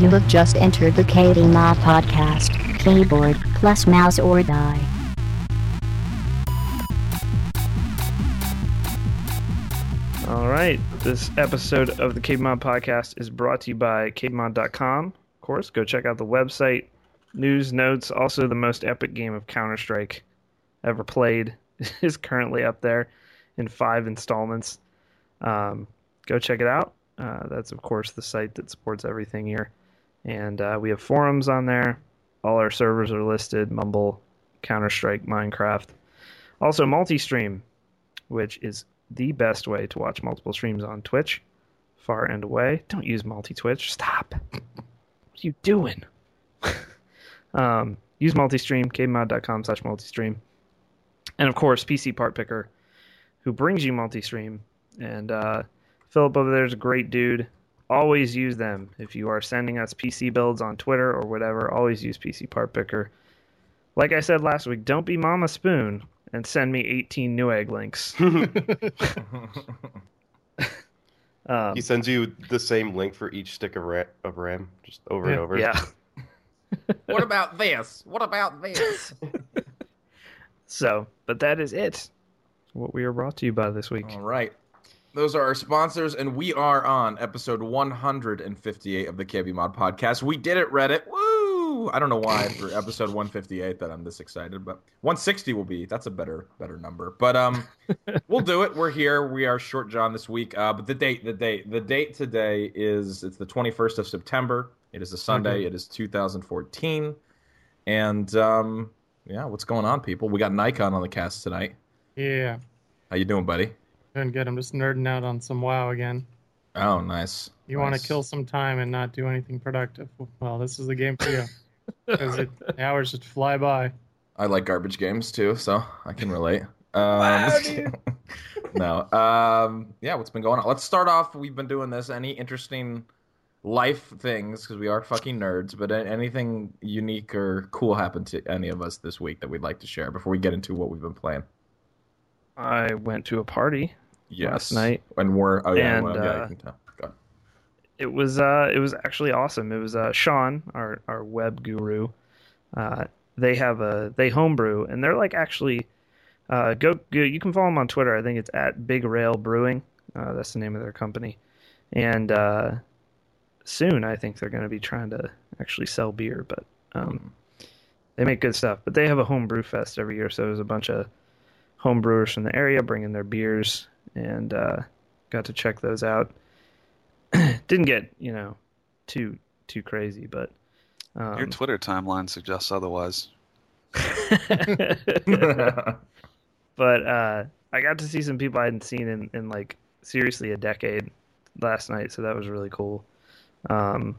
You have just entered the KB Mod Podcast. Keyboard plus mouse or die. All right. This episode of the KB Mod Podcast is brought to you by KBMod.com. Of course, go check out the website, news, notes. Also, the most epic game of Counter Strike ever played is currently up there in five installments. Um, go check it out. Uh, that's, of course, the site that supports everything here. And uh, we have forums on there. All our servers are listed Mumble, Counter Strike, Minecraft. Also, multi stream, which is the best way to watch multiple streams on Twitch, far and away. Don't use multi Twitch. Stop. What are you doing? um, use multi-stream, kbmod.com slash multi-stream. And of course, PC Part Picker, who brings you multi-stream. And uh, Philip over there is a great dude. Always use them. If you are sending us PC builds on Twitter or whatever, always use PC Part Picker. Like I said last week, don't be Mama Spoon and send me 18 Newegg links. um, He sends you the same link for each stick of, ra- of RAM, just over and over. yeah. What about this? What about this? So, but that is it. What we are brought to you by this week. All right. Those are our sponsors, and we are on episode 158 of the KB Mod Podcast. We did it, Reddit. Woo! I don't know why for episode 158 that I'm this excited, but 160 will be. That's a better better number. But um, we'll do it. We're here. We are short John this week. Uh, but the date, the date, the date today is it's the 21st of September. It is a Sunday. It is 2014, and um, yeah, what's going on, people? We got Nikon on the cast tonight. Yeah, How you doing, buddy? Doing good. I'm just nerding out on some WoW again. Oh, nice. You want to kill some time and not do anything productive? Well, this is the game for you. Because the hours just fly by. I like garbage games too, so I can relate. Um, no. Um, yeah, what's been going on? Let's start off. We've been doing this. Any interesting life things because we are fucking nerds, but anything unique or cool happened to any of us this week that we'd like to share before we get into what we've been playing? I went to a party Yes. last night. And we're oh yeah, And, well, yeah, uh, you can tell. It was uh it was actually awesome. It was uh Sean, our our web guru. Uh they have a they homebrew and they're like actually uh go, go you can follow them on Twitter. I think it's at Big Rail Brewing. Uh that's the name of their company. And uh soon I think they're going to be trying to actually sell beer, but um they make good stuff. But they have a homebrew fest every year, so there's a bunch of home brewers from the area bringing their beers and uh got to check those out. Didn't get, you know, too too crazy, but um, Your Twitter timeline suggests otherwise. but uh, I got to see some people I hadn't seen in, in like seriously a decade last night, so that was really cool. Um,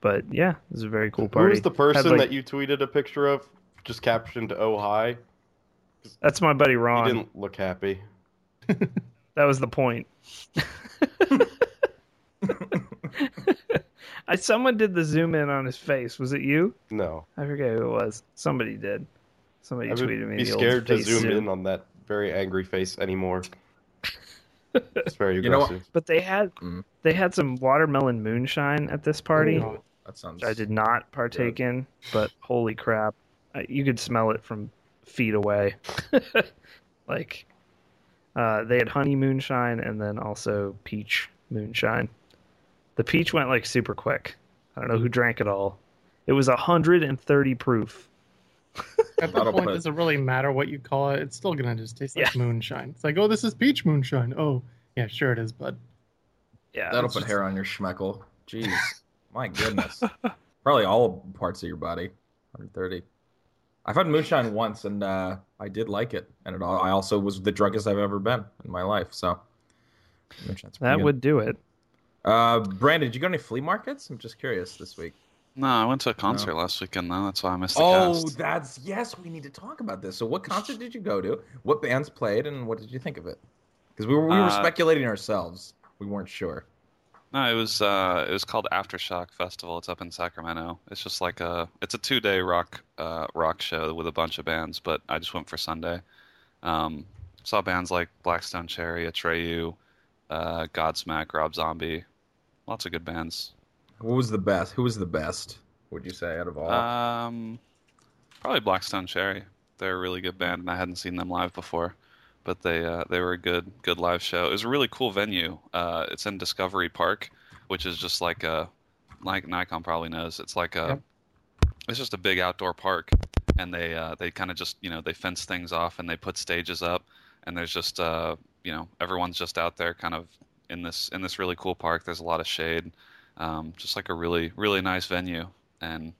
but yeah, it was a very cool Who party. was the person Had, like- that you tweeted a picture of, just captioned "Oh hi"? That's my buddy Ron. He didn't look happy. That was the point. I someone did the zoom in on his face. Was it you? No, I forget who it was. Somebody did. Somebody I tweeted would me be the old scared to face zoom in on that very angry face anymore. It's very You know. But they had Mm. they had some watermelon moonshine at this party. Oh, That sounds. which I did not partake in, but holy crap, you could smell it from feet away. like, uh, they had honey moonshine and then also peach moonshine. The peach went like super quick. I don't know who drank it all. It was 130 proof. At that point, put- does it really matter what you call it? It's still gonna just taste like Yeah. moonshine. It's like, oh, this is peach moonshine. Oh, yeah, sure it is, bud. Yeah, That'll put just- hair on your schmeckle. Jeez. My goodness. Probably all parts of your body. 130. I've had moonshine once and uh, I did like it. And it I also was the drunkest I've ever been in my life. So moonshine's pretty That good. would do it. Uh, Brandon, did you go to any flea markets? I'm just curious this week. No, I went to a concert last weekend though. That's why I missed the Oh, cast. that's yes. We need to talk about this. So, what concert did you go to? What bands played, and what did you think of it? Because we were we were Uh, speculating ourselves. We weren't sure. No, it was uh, it was called Aftershock Festival. It's up in Sacramento. It's just like a it's a two day rock uh, rock show with a bunch of bands. But I just went for Sunday. Um, saw bands like Black Stone Cherry, Atreyu, uh, Godsmack, Rob Zombie, lots of good bands. Who was the best? Who was the best? Would you say out of all? Um, probably Black Stone Cherry. They're a really good band, and I hadn't seen them live before, but they uh, they were a good good live show. It was a really cool venue. Uh, it's in Discovery Park, which is just like a like Nikon probably knows. It's like a Yep. it's just a big outdoor park, and they uh, they kind of just you know they fence things off and they put stages up, and there's just uh, you know everyone's just out there kind of in this in this really cool park. There's a lot of shade, um, just like a really really nice venue, and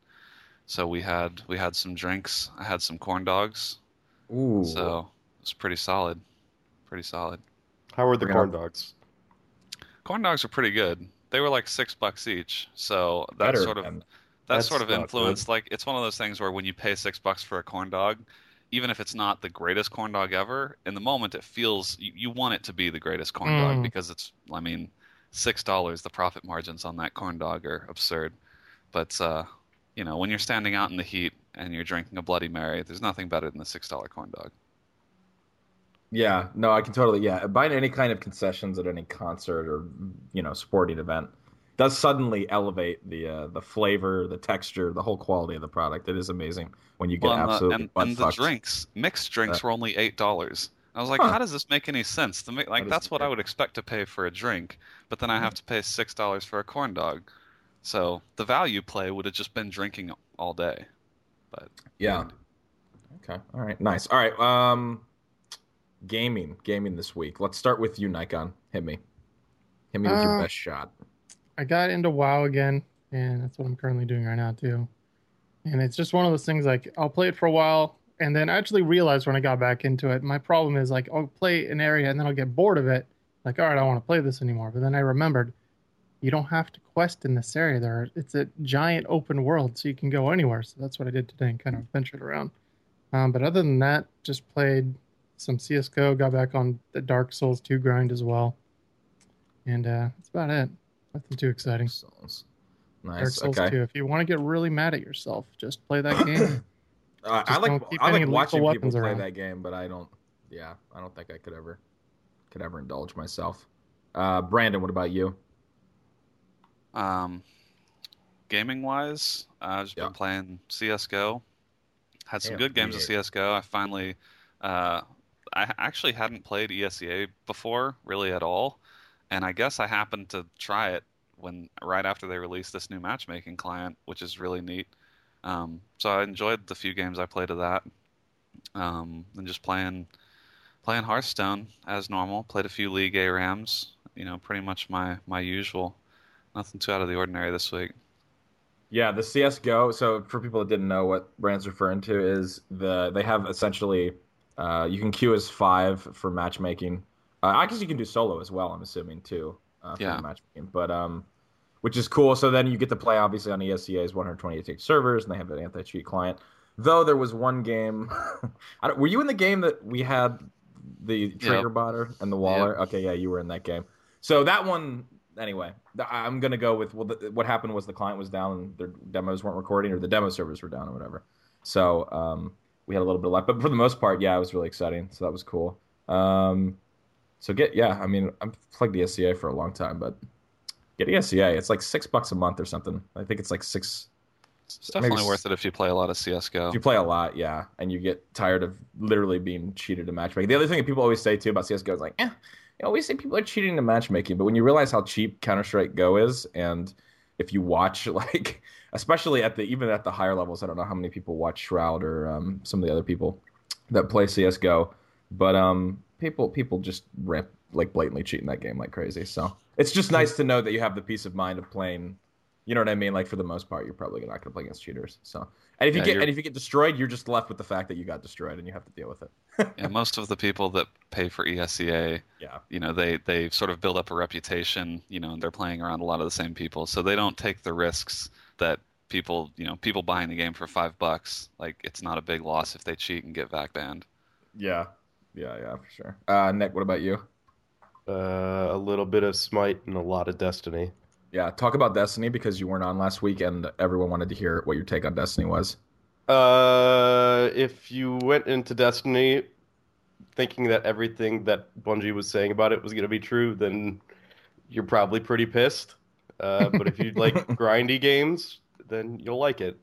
so we had we had some drinks. I had some corn dogs, Ooh. so it was pretty solid, pretty solid. How were the We're corn gonna- dogs? Corn dogs are pretty good. They were like six bucks each, so that better sort of than- that That's sort of not influence like it's one of those things where when you pay six bucks for a corn dog even if it's not the greatest corn dog ever in the moment it feels you, you want it to be the greatest corn dog Mm. because it's i mean six dollars the profit margins on that corn dog are absurd but uh you know when you're standing out in the heat and you're drinking a bloody mary there's nothing better than the six dollar corn dog Yeah, no, I can totally. Yeah, buying any kind of concessions at any concert or you know sporting event does suddenly elevate the uh, the flavor, the texture, the whole quality of the product. It is amazing when you get Well, the- absolutely and, and the drinks mixed drinks Uh, were only eight dollars i was like Huh. how does this make any sense to me like does that's what i would expect to pay for a drink but then i have to pay six dollars for a corn dog so the value play would have just been drinking all day but Yeah. Okay. All right. Nice. All right. Um, gaming, gaming this week. Let's start with you, Nikon. Hit me. Hit me with your Uh, best shot. I got into WoW again, and that's what I'm currently doing right now too. And it's just one of those things like I'll play it for a while, and then I actually realized when I got back into it, my problem is like I'll play an area and then I'll get bored of it. Like, all right, I don't want to play this anymore. But then I remembered you don't have to quest in this area. There, it's a giant open world, so you can go anywhere. So that's what I did today and kind of ventured around. Um, but other than that, just played some CS:GO. Got back on the Dark Souls 2 grind as well, and uh, that's about it. Nothing too exciting. Souls. Dark Souls Okay. 2. If you want to get really mad at yourself, just play that game. Uh, I like keep I any like watching people play around. that game, but I don't. Yeah, I don't think I could ever could ever indulge myself. Uh, Brandon, what about you? um gaming wise i've just Yeah. been playing csgo had some Damn, good games of csgo i finally uh i actually hadn't played esea before really at all. And i guess i happened to try it when right after they released this new matchmaking client which is really neat. Um, so i enjoyed the few games i played of that. Um, and just playing playing hearthstone as normal. Played a few league arams you know pretty much my my usual. Nothing too out of the ordinary this week. Yeah, the CS:GO. So for people that didn't know what Brand's referring to is the they have essentially uh, you can queue as five for matchmaking. Uh, I guess you can do solo as well. I'm assuming too uh, for Yeah. matchmaking, but um, which is cool. So then you get to play obviously on E ESEA's 128 servers, and they have an anti-cheat client. Though there was one game, I don't, were you in the game that we had the trigger botter and the waller? Okay, yeah, you were in that game. So that one, anyway, I'm gonna go with well. The, what happened was the client was down, and their demos weren't recording, or the demo servers were down, or whatever. So um, we had a little bit of luck, but for the most part, yeah, it was really exciting. So that was cool. Um, so get yeah, I mean, I've played the ESEA for a long time, but get ESEA. It's like six bucks a month or something. I think it's like six. It's definitely worth it if you play a lot of CS:GO. If you play a lot, yeah, and you get tired of literally being cheated in matchmaking. The other thing that people always say too about CS:GO is like, eh, you always say people are cheating in matchmaking, but when you realize how cheap Counter Strike Go is, and if you watch like, especially at the even at the higher levels, I don't know how many people watch Shroud or um, some of the other people that play CS:GO, but um, people people just rip like blatantly cheating that game like crazy. So it's just nice to know that you have the peace of mind of playing. You know what I mean? Like for the most part, you're probably not going to play against cheaters. So, and if you Yeah, get you're- and if you get destroyed, you're just left with the fact that you got destroyed and you have to deal with it. yeah, most of the people that pay for ESEA, Yeah. you know, they they sort of build up a reputation, you know, and they're playing around a lot of the same people, so they don't take the risks that people, you know, people buying the game for five bucks. Like it's not a big loss if they cheat and get back banned. Yeah. Yeah, yeah, for sure. Uh, Nick, what about you? Uh, a little bit of Smite and a lot of Destiny. Yeah, talk about Destiny because you weren't on last week and everyone wanted to hear what your take on Destiny was. Uh, if you went into Destiny thinking that everything that Bungie was saying about it was going to be true, then you're probably pretty pissed. Uh, but if you like grindy games, then you'll like it.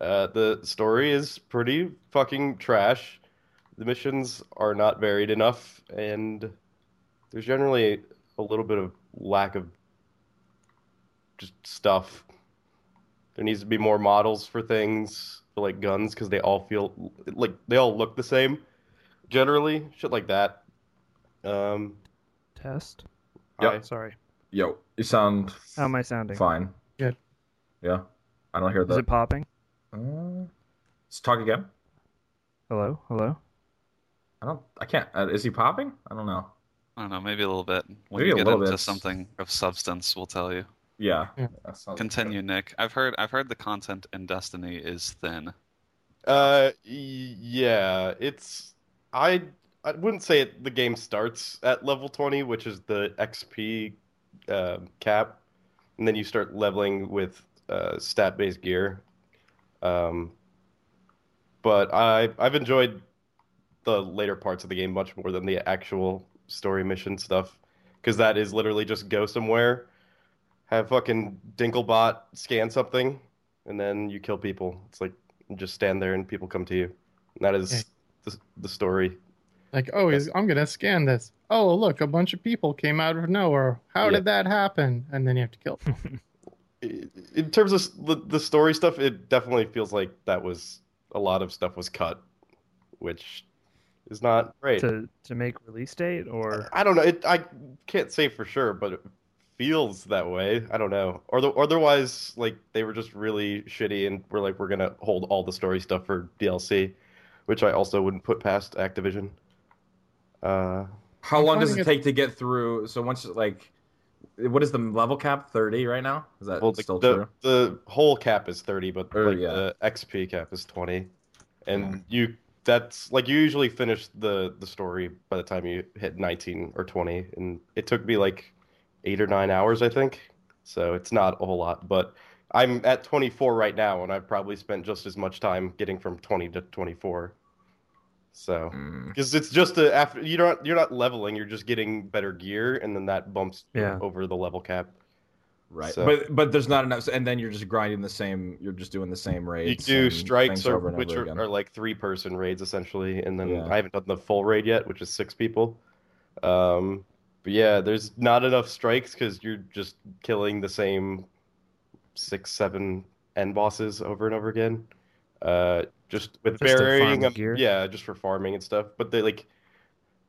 Uh, the story is pretty fucking trash. The missions are not varied enough, and there's generally a little bit of lack of just stuff. There needs to be more models for things, for like guns, because they all feel like they all look the same. Generally, shit like that. Um, Test. Yep. I- Sorry. Yo, you sound How am I sounding? fine. Good. Yeah, I don't hear Is it popping? Uh, let's talk again. Hello. Hello. I don't. I can't. Uh, is he popping? I don't know. I don't know, maybe a little bit. When Maybe you a get little into bit. something of substance, we'll tell you. Yeah. Yeah. That sounds Continue, Nick. I've heard I've heard the content in Destiny is thin. Uh, yeah, it's I I wouldn't say it, the game starts at level 20, which is the XP uh, cap, and then you start leveling with uh, stat-based gear. Um, but I I've enjoyed the later parts of the game much more than the actual story mission stuff, because that is literally just go somewhere, have fucking Dinklebot scan something, and then you kill people. It's like just stand there and people come to you. And that is Okay. the, the story. Like, oh, I'm gonna scan this. Oh, look, a bunch of people came out of nowhere. How Yeah. did that happen? And then you have to kill them. In terms of the, the story stuff, it definitely feels like that was a lot of stuff was cut, which is not great. To to make release date or I don't know. It, I can't say for sure, but it feels that way. I don't know. Or the, otherwise, like they were just really shitty, and we're like, we're gonna hold all the story stuff for DLC, which I also wouldn't put past Activision. Uh, How I'm long does it it- take to get through? So once like, what is the level cap? Thirty right now? Is that well, the, still the, true? the whole cap is thirty, but Or, like, yeah. the XP cap is twenty, and you that's like you usually finish the the story by the time you hit nineteen or twenty, and it took me like eight or nine hours, I think. So it's not a whole lot, but I'm at 24 right now, and I've probably spent just as much time getting from 20 to 24. So Mm. because it's just a after you're not you're not leveling, you're just getting better gear, and then that bumps Yeah. over the level cap. Right, So- but but there's not enough, and then you're just grinding the same. You're just doing the same raids. You do strikes, things or, over and which over are, are like three person raids essentially, and then Yeah. I haven't done the full raid yet, which is six people. Um, but yeah, there's not enough strikes because you're just killing the same six, seven end bosses over and over again. Uh, just with Just to farm varying, um, gear? yeah, just for farming and stuff. But they like,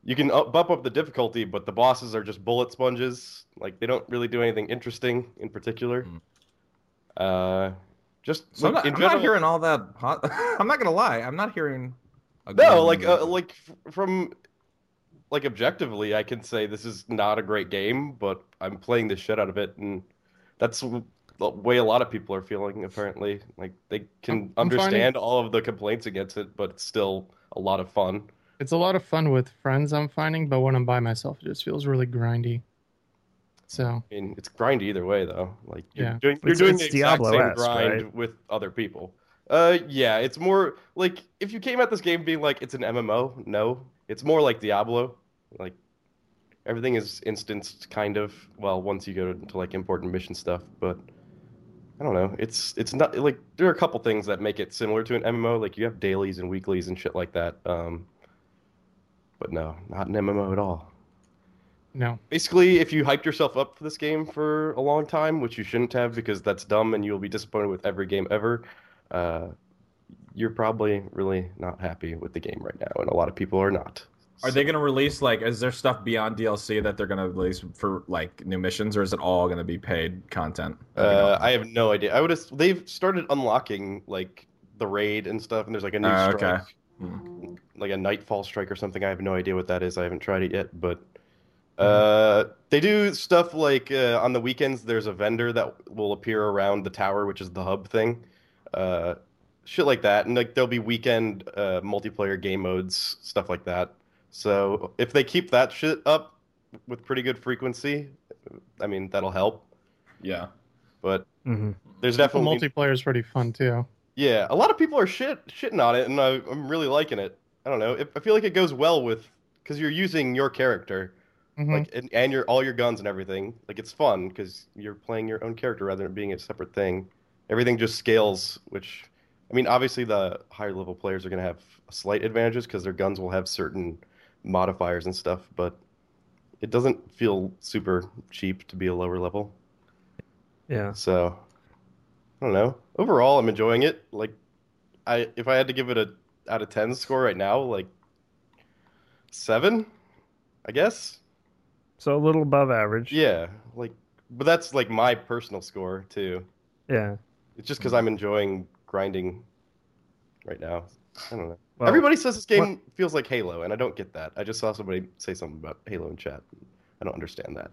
you can up, bump up the difficulty, but the bosses are just bullet sponges. Like they don't really do anything interesting in particular. Mm. Uh, just So I'm, not, in I'm general, not hearing all that. Hot, I'm not gonna lie. I'm not hearing. No, like uh, like f- from like objectively, I can say this is not a great game, but I'm playing the shit out of it, and that's w- the way a lot of people are feeling. Apparently, like they can I'm- I'm finding- understand all of the complaints against it, but it's still a lot of fun. It's a lot of fun with friends, I'm finding, but when I'm by myself, it just feels really grindy. So, I mean, it's grindy either way, though. Like you're Yeah. doing, you're It's- doing it's the exact same Diablo-esque, grind right? with other people. Uh, yeah, it's more like if you came at this game being like it's an MMO, no, it's more like Diablo. Like everything is instanced, kind of. Well, once you go into like important mission stuff, but I don't know. It's it's not like there are a couple things that make it similar to an MMO. Like you have dailies and weeklies and shit like that. Um, but no, not an MMO at all no. basically if you hyped yourself up for this game for a long time which you shouldn't have because that's dumb and you'll be disappointed with every game ever uh, you're probably really not happy with the game right now and a lot of people are not Are they going to release like? Is there stuff beyond DLC that they're going to release for like new missions, or is it all going to be paid content? uh, i have no idea i would have they've started unlocking like the raid and stuff and there's like a new Oh, strike okay. Hmm. like a nightfall strike or something i have no idea what that is i haven't tried it yet but uh, they do stuff like uh, on the weekends there's a vendor that will appear around the tower which is the hub thing uh, shit like that and like there'll be weekend uh, multiplayer game modes stuff like that so if they keep that shit up with pretty good frequency i mean that'll help yeah. but Mhm. there's The definitely multiplayer is pretty fun too. yeah, a lot of people are shit shitting on it, and I, I'm really liking it. I don't know. It, I feel like it goes well with because you're using your character, Mhm. like and, and your all your guns and everything. Like it's fun because you're playing your own character rather than being a separate thing. Everything just scales, which I mean, obviously the higher level players are going to have slight advantages because their guns will have certain modifiers and stuff, but it doesn't feel super cheap to be a lower level. Yeah. So I don't know. Overall, I'm enjoying it. Like, I if I had to give it a out of ten score right now, like seven, I guess. So a little above average. Yeah, like, but that's like my personal score too. Yeah. It's just because I'm enjoying grinding right now. I don't know. Well, Everybody says this game feels like Halo, and I don't get that. I just saw somebody say something about Halo in chat. I don't understand that.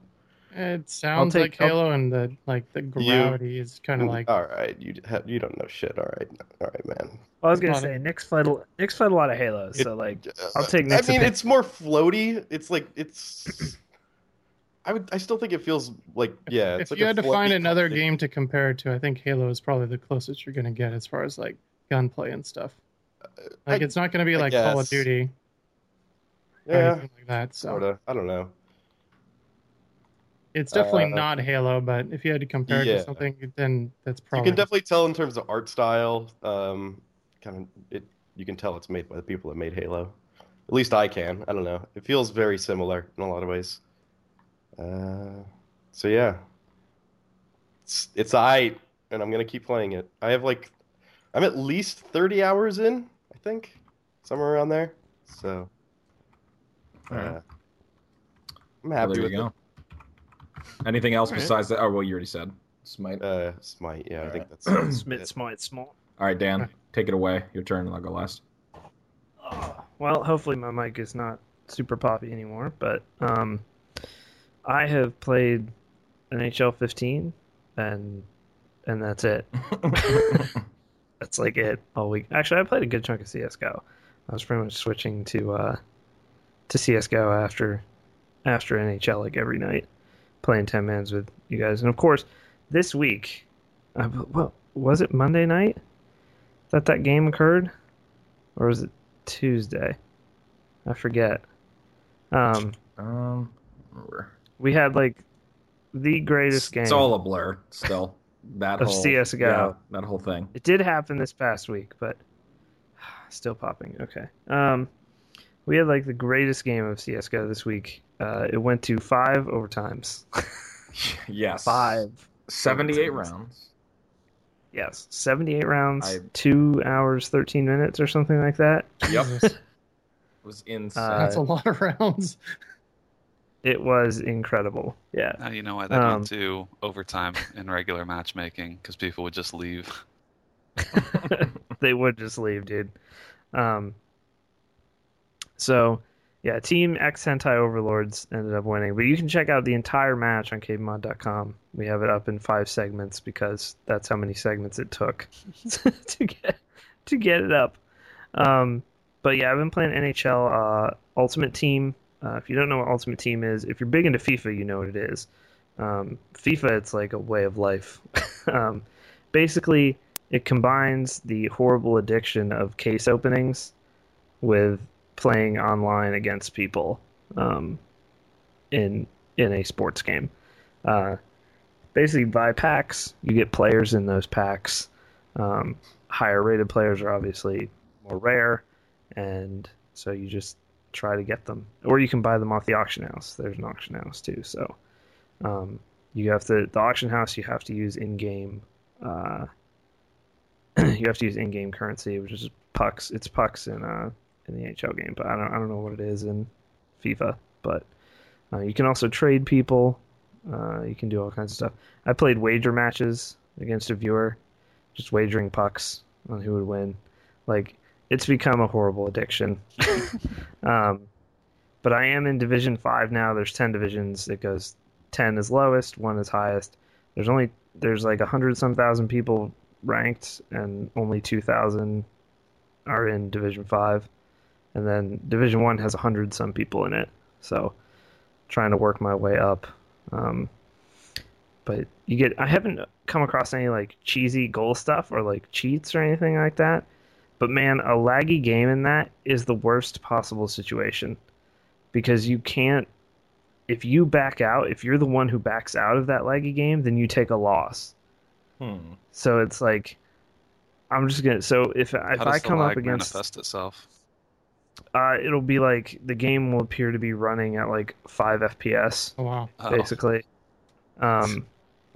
It sounds take- like I'll- Halo, and the like the gravity is kind of mm, like all right, you ha- you don't know shit. All right, all right, man. I was gonna Got it. say Nick's played Nick's played a lot of Halos, so like uh, I'll take Nick's I mean, opinion. it's more floaty. It's like it's. I would. I still think it feels like yeah. It's if like you a had to find another comfy- game to compare it to, I think Halo is probably the closest you're going to get as far as like gunplay and stuff. Like I- it's not going to be I like Call of. Duty yeah, like that. So sort of. I don't know. it's definitely Uh, not Halo, but if you had to compare it Yeah. to something, then that's probably. You can definitely tell in terms of art style. Um, kind of it. You can tell it's made by the people that made Halo. At least I can. I don't know. It feels very similar in a lot of ways. Uh, so yeah, it's it's I, and I'm gonna keep playing it. I have like, I'm at least 30 hours in. I think somewhere around there. So. Uh, Alright. I'm Well, happy there with you go. Anything else Alright. besides that? Oh, well, you already said Smite. it. Uh, Smite. Yeah, I think Alright. that's. Smith, it. smart, small. All right, Dan, take it away. Your turn, and I'll go last. Well, hopefully my mic is not super poppy anymore, but um, I have played NHL 15, and and that's it. That's like it all week. Actually, I played a good chunk of CS:GO. I was pretty much switching to uh, to CS:GO after after NHL like every night, playing ten mans with you guys. And of course, this week, uh, well, was it Monday night that that game occurred, or was it Tuesday? I forget. Um, um, we had like the greatest game. It's all a blur still. That Of whole CS:GO. yeah, that whole thing. It did happen this past week, but still popping. Okay. Um, we had like the greatest game of CS:GO this week. Uh, it went to five overtimes. Yes, five. seventy-eight overtimes. rounds. Yes, seventy-eight rounds, I- two hours, thirteen minutes, or something like that. Yep, it was insane. Uh, that's a lot of rounds. It was incredible. Yeah. Now you know why that Um, went to overtime in regular matchmaking because people would just leave. they would just leave, dude. Um, so, yeah, Team X Hentai Overlords ended up winning, but you can check out the entire match on KBMod.com. We have it up in five segments because that's how many segments it took to get to get it up. Um, but yeah, I've been playing NHL uh, Ultimate Team. Uh, if you don't know what Ultimate Team is, if you're big into FIFA, you know what it is. Um, FIFA, it's like a way of life. um, basically, it combines the horrible addiction of case openings with playing online against people um, in in a sports game. Uh, basically, buy packs. You get players in those packs. Um, higher rated players are obviously more rare, and so you just try to get them, or you can buy them off the auction house. There's an auction house too, so um, you have to the auction house. You have to use in game. Uh, you have to use in-game currency, which is pucks. It's pucks in uh in the NHL game, but I don't I don't know what it is in FIFA. But uh, you can also trade people. Uh, you can do all kinds of stuff. I played wager matches against a viewer, just wagering pucks on who would win. Like it's become a horrible addiction. um, but I am in Division Five now. There's ten divisions. It goes ten is lowest, one is highest. There's only there's like a hundred some thousand people ranked, and only two thousand are in Division Five, and then Division One has a hundred some people in it. So, trying to work my way up. Um, but you get I haven't come across any like cheesy goal stuff or like cheats or anything like that. But man, a laggy game in that is the worst possible situation because you can't if you back out, if you're the one who backs out of that laggy game, then you take a loss. Hmm. So it's like I'm just gonna. So if if does I the come lag up against, manifest itself? uh, it'll be like the game will appear to be running at like five FPS Oh wow. Oh, basically. Um,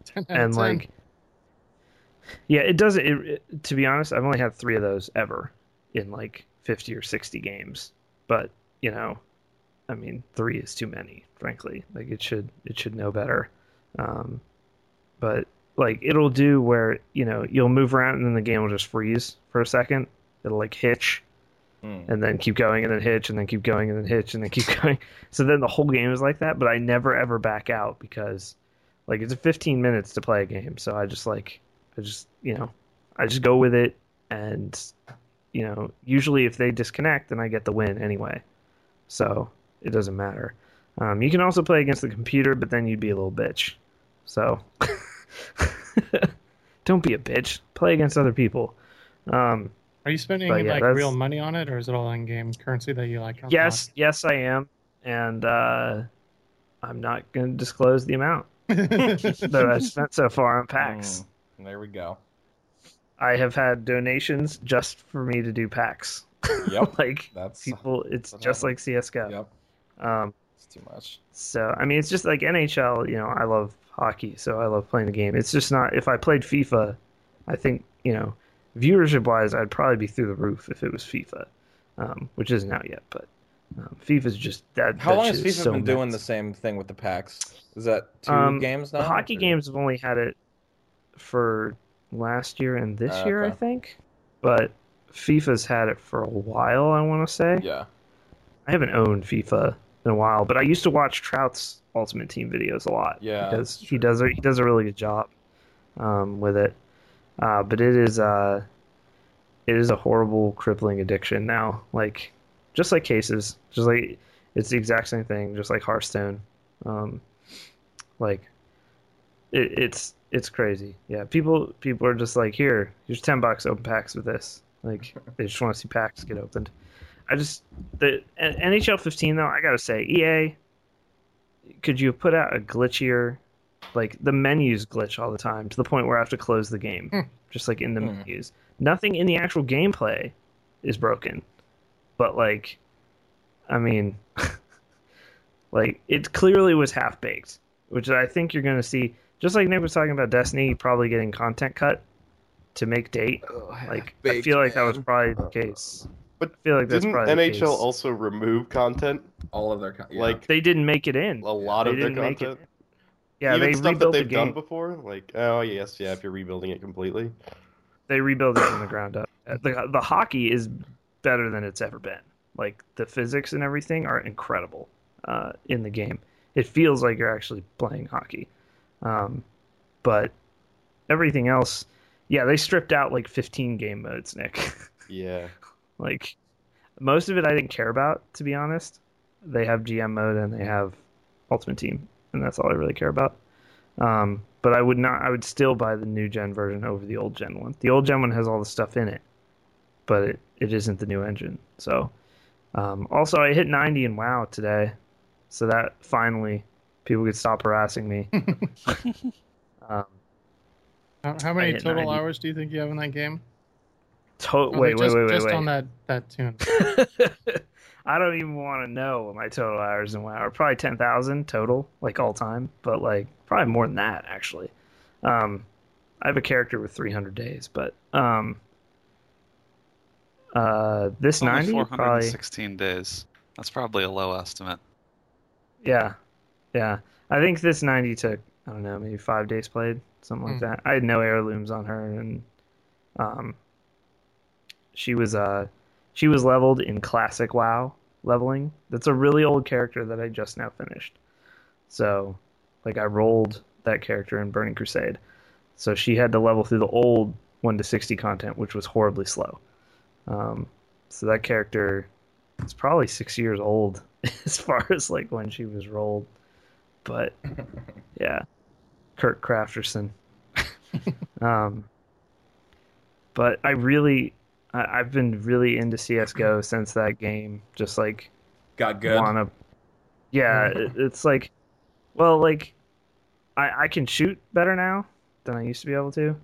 10 out of and 10. like, yeah, it does. It, it to be honest, I've only had three of those ever in like fifty or sixty games. But you know, I mean, three is too many. Frankly, like it should it should know better. Um, but like it'll do where you know you'll move around and then the game will just freeze for a second. It'll like hitch Hmm. and then keep going and then hitch and then keep going and then hitch and then keep going. So then the whole game is like that, but I never ever back out because like it's 15 minutes to play a game. So I just like I just, you know, I just go with it and you know, usually if they disconnect then I get the win anyway. So it doesn't matter. Um, you can also play against the computer, but then you'd be a little bitch. So don't be a bitch. Play against other people. Um, Are you spending but yeah, like that's- real money on it, or is it all in-game currency that you like? unlock? Yes, yes, I am, and uh, I'm not going to disclose the amount that I've spent so far on packs. There we go. I have had donations just for me to do packs. Yep. like That's people, it's just like. CS:GO. Yep. Um, It's too much. so I mean, it's just like NHL. You know, I love hockey, so I love playing the game. It's just not. If I played FIFA, I think you know, viewership wise, I'd probably be through the roof if it was FIFA, um, which isn't out yet. But um, FIFA's just that. How that long has FIFA so been doing the same thing with the packs? Is that two Um, games now? The hockey or- games have only had it for last year and this Uh, year, I think. But FIFA's had it for a while, I want to say. Yeah. I haven't owned FIFA in a while, but I used to watch Trout's Ultimate Team videos a lot. Yeah, because he does a, he does a really good job um, with it. Uh, but it is uh, it is a horrible, crippling addiction now. Like just like cases, just like it's the exact same thing, just like Hearthstone. Um, like it, it's it's crazy. Yeah, people people are just like, here, here's ten bucks, open packs with this. Like they just want to see packs get opened. I just the NHL 15 though, I gotta say, EA, could you have put out a glitchier, like the menus glitch all the time to the point where I have to close the game, Hmm. just like in the Hmm. menus. Nothing in the actual gameplay is broken, but like, I mean, like it clearly was half baked, which I think you're gonna see. Just like Nick was talking about Destiny probably getting content cut to make date. Like I feel like that was probably the case. But I feel like that's Didn't probably the NHL case. also remove content? All of their con- yeah. Like They didn't make it in. a lot They of their didn't make it content? Yeah, Even they stuff that rebuilt the they've done game. before? Like, oh yes, yeah, if you're rebuilding it completely. They rebuild it from the ground up. Uh, The the hockey is better than it's ever been. Like the physics and everything are incredible uh, in the game. It feels like you're actually playing hockey. Um, but everything else, yeah, they stripped out like 15 game modes, Nick. Yeah. like most of it I didn't care about, to be honest. They have GM mode and they have Ultimate Team, and that's all I really care about. Um, but I would not. I would still buy the new gen version over the old gen one. The old gen one has all the stuff in it, but it, it isn't the new engine. So, um, also I hit 90 in WoW today, so that finally people could stop harassing me. um, How, how many total 90. hours do you think you have in that game? to- Oh, wait, wait, just, wait, wait, just wait. on that that tune. I don't even want to know what my total hours in WoW are. Probably ten thousand total, like all time, but like probably more than that actually. Um, I have a character with three hundred days, but um, uh, this Only ninety probably 416 days. That's probably a low estimate. yeah, yeah. I think this ninety took I don't know maybe five days played, something like Hmm. that. I had no heirlooms on her, and um, she was uh she was leveled in classic WoW leveling. That's a really old character that I just now finished. So, like I rolled that character in Burning Crusade. So she had to level through the old 1 to 60 content, which was horribly slow. Um, so that character is probably 6 years old as far as like when she was rolled. But yeah. Kurt Crafterson. um but I really I, I've been really into CS:GO since that game. Just like Got good. wanna, yeah, it, it's like Well, like, I I can shoot better now than I used to be able to.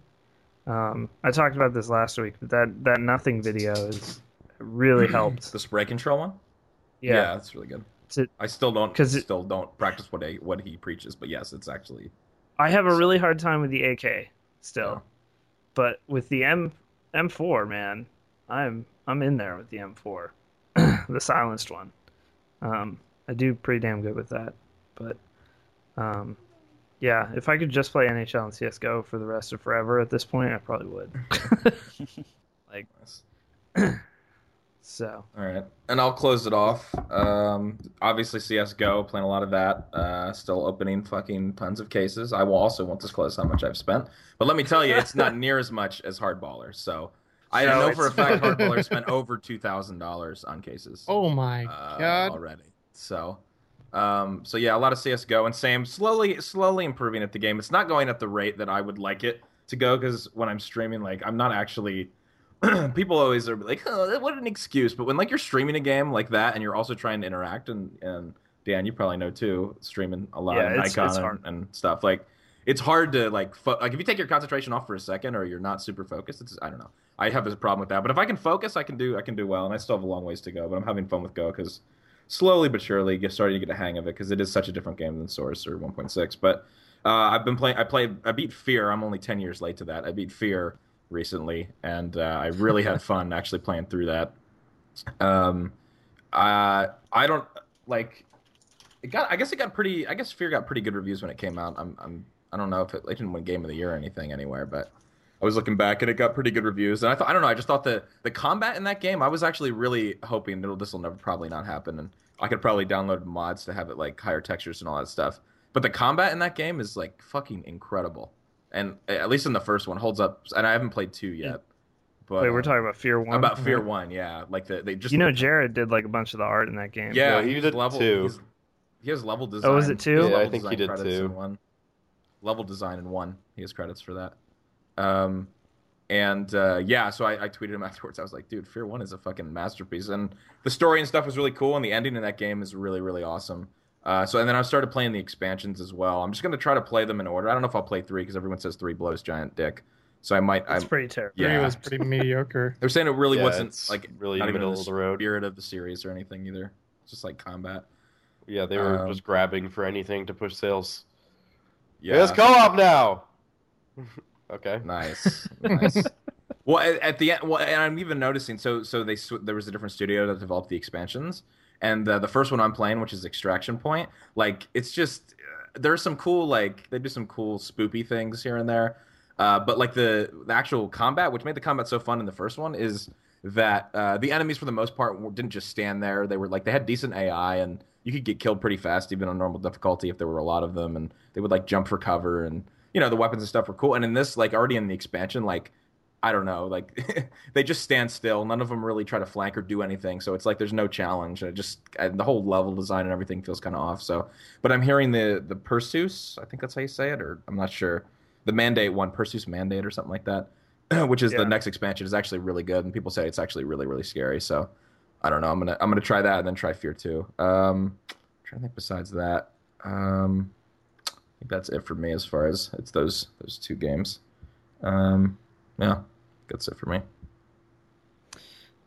Um, I talked about this last week, but that that nothing video is really helped. The spray control one. Yeah, that's really good. I still don't 'Cause it- still don't practice what he, what he preaches, but yes, it's actually I have a really hard time with the AK still, Yeah. but with the M M4, man, I'm I'm in there with the M4, the silenced one. Um, I do pretty damn good with that, but um, yeah, if I could just play NHL and CS:GO for the rest of forever at this point, I probably would. like so. All right, and I'll close it off. Um, obviously, CS:GO, playing a lot of that. Uh, still opening fucking tons of cases. I will also won't disclose how much I've spent, but let me tell you, it's not near as much as Hardballer. So I No, know for a fact not. Hardballer spent over two thousand dollars on cases. Oh my uh, god. already. So, um, so yeah, a lot of CS:GO and same slowly, slowly improving at the game. It's not going at the rate that I would like it to go because when I'm streaming, like I'm not actually. people always are like, oh, what an excuse. But when like you're streaming a game like that and you're also trying to interact and and Dan, you probably know too, streaming a lot Yeah, of it's- it's and, and stuff like. It's hard to like fo- like if you take your concentration off for a second or you're not super focused. It's I don't know. I have this problem with that. But if I can focus, I can do I can do well, and I still have a long ways to go. But I'm having fun with Go because slowly but surely get starting to get a hang of it because it is such a different game than Source or 1.6. But uh, I've been playing. I played. I beat Fear. I'm only 10 years late to that. I beat Fear recently, and uh, I really had fun actually playing through that. Um, uh, I don't like. It got. I guess it got pretty. I guess Fear got pretty good reviews when it came out. I'm. I'm. I don't know if it, it didn't win Game of the Year or anything anywhere, but I was looking back and it got pretty good reviews. And I thought. I don't know. I just thought the the combat in that game. I was actually really hoping that this will never probably not happen, and I could probably download mods to have it like higher textures and all that stuff. But the combat in that game is like fucking incredible, and at least in the first one holds up. And I haven't played two yet. But Wait, uh, we're talking about Fear One. about Fear One, yeah. Like the they just You know, Jared did like a bunch of the art in that game. yeah, Yeah, he did level two. He has level design. Oh, is it two? Yeah, I think he did two. one. Level design in one. He has credits for that. Um, and uh, yeah, so I, I tweeted him afterwards. I was like, dude, Fear One is a fucking masterpiece, and the story and stuff was really cool, and the ending in that game is really, really awesome. Uh, so and then I started playing the expansions as well. I'm just gonna try to play them in order. I don't know if I'll play three because everyone says three blows giant dick. So I might. It's pretty terrible. Three yeah. was pretty mediocre. they're saying it really Yeah, wasn't like really not even middle in of the road. spirit of the series or anything either. It's just like combat. Yeah, they were Um, just grabbing for anything to push sales. Yeah, It's co-op now. okay. Nice, nice. well, at, at the end, well, and I'm even noticing. So, so they sw- there was a different studio that developed the expansions, and uh, the first one I'm playing, which is Extraction Point, like it's just uh, there's some cool like they do some cool spoopy things here and there, uh, but like the the actual combat, which made the combat so fun in the first one, is that uh, the enemies for the most part didn't just stand there. They were like they had decent AI and you could get killed pretty fast even on normal difficulty if there were a lot of them and they would like jump for cover and you know the weapons and stuff were cool and in this like already in the expansion like i don't know like they just stand still none of them really try to flank or do anything so it's like there's no challenge and it just the whole level design and everything feels kind of off so but i'm hearing the the perseus i think that's how you say it or i'm not sure the mandate one perseus mandate or something like that which is Yeah. the next expansion is actually really good and people say it's actually really really scary so I don't know. I'm gonna I'm gonna try that and then try Fear Two. Um, trying to think besides that. Um, I think that's it for me as far as it's those those two games. Um, yeah, that's it for me.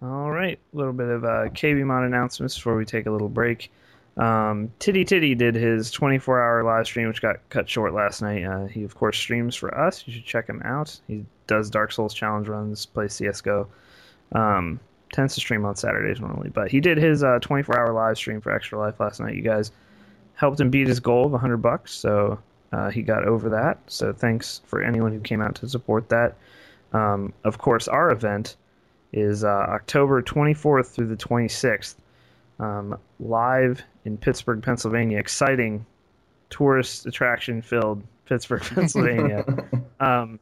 All right, a little bit of uh, KB Mod announcements before we take a little break. Um, Titty Titty did his 24-hour live stream, which got cut short last night. Uh, he of course streams for us. You should check him out. He does Dark Souls challenge runs, plays CS:GO. Um, tends to stream on Saturdays normally, but he did his uh, 24-hour live stream for Extra Life last night. You guys helped him beat his goal of 100 bucks, so uh, he got over that. So thanks for anyone who came out to support that. Um, of course, our event is uh, October 24th through the 26th, um, live in Pittsburgh, Pennsylvania. Exciting tourist attraction filled Pittsburgh, Pennsylvania. um,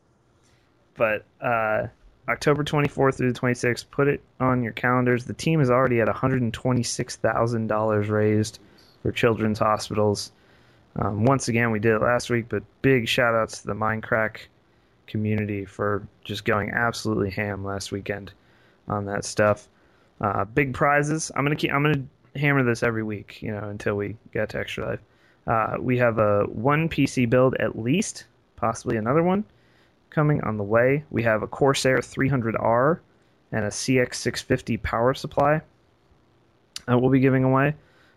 but uh, October 24th through the 26th, put it on your calendars. The team is already at $126,000 raised for children's hospitals. Um, once again, we did it last week, but big shout outs to the Mindcrack community for just going absolutely ham last weekend on that stuff. Uh, big prizes. I'm gonna keep. I'm gonna hammer this every week, you know, until we get to extra life. Uh, we have a one PC build at least, possibly another one coming on the way. We have a Corsair 300R and a CX650 power supply that we'll be giving away.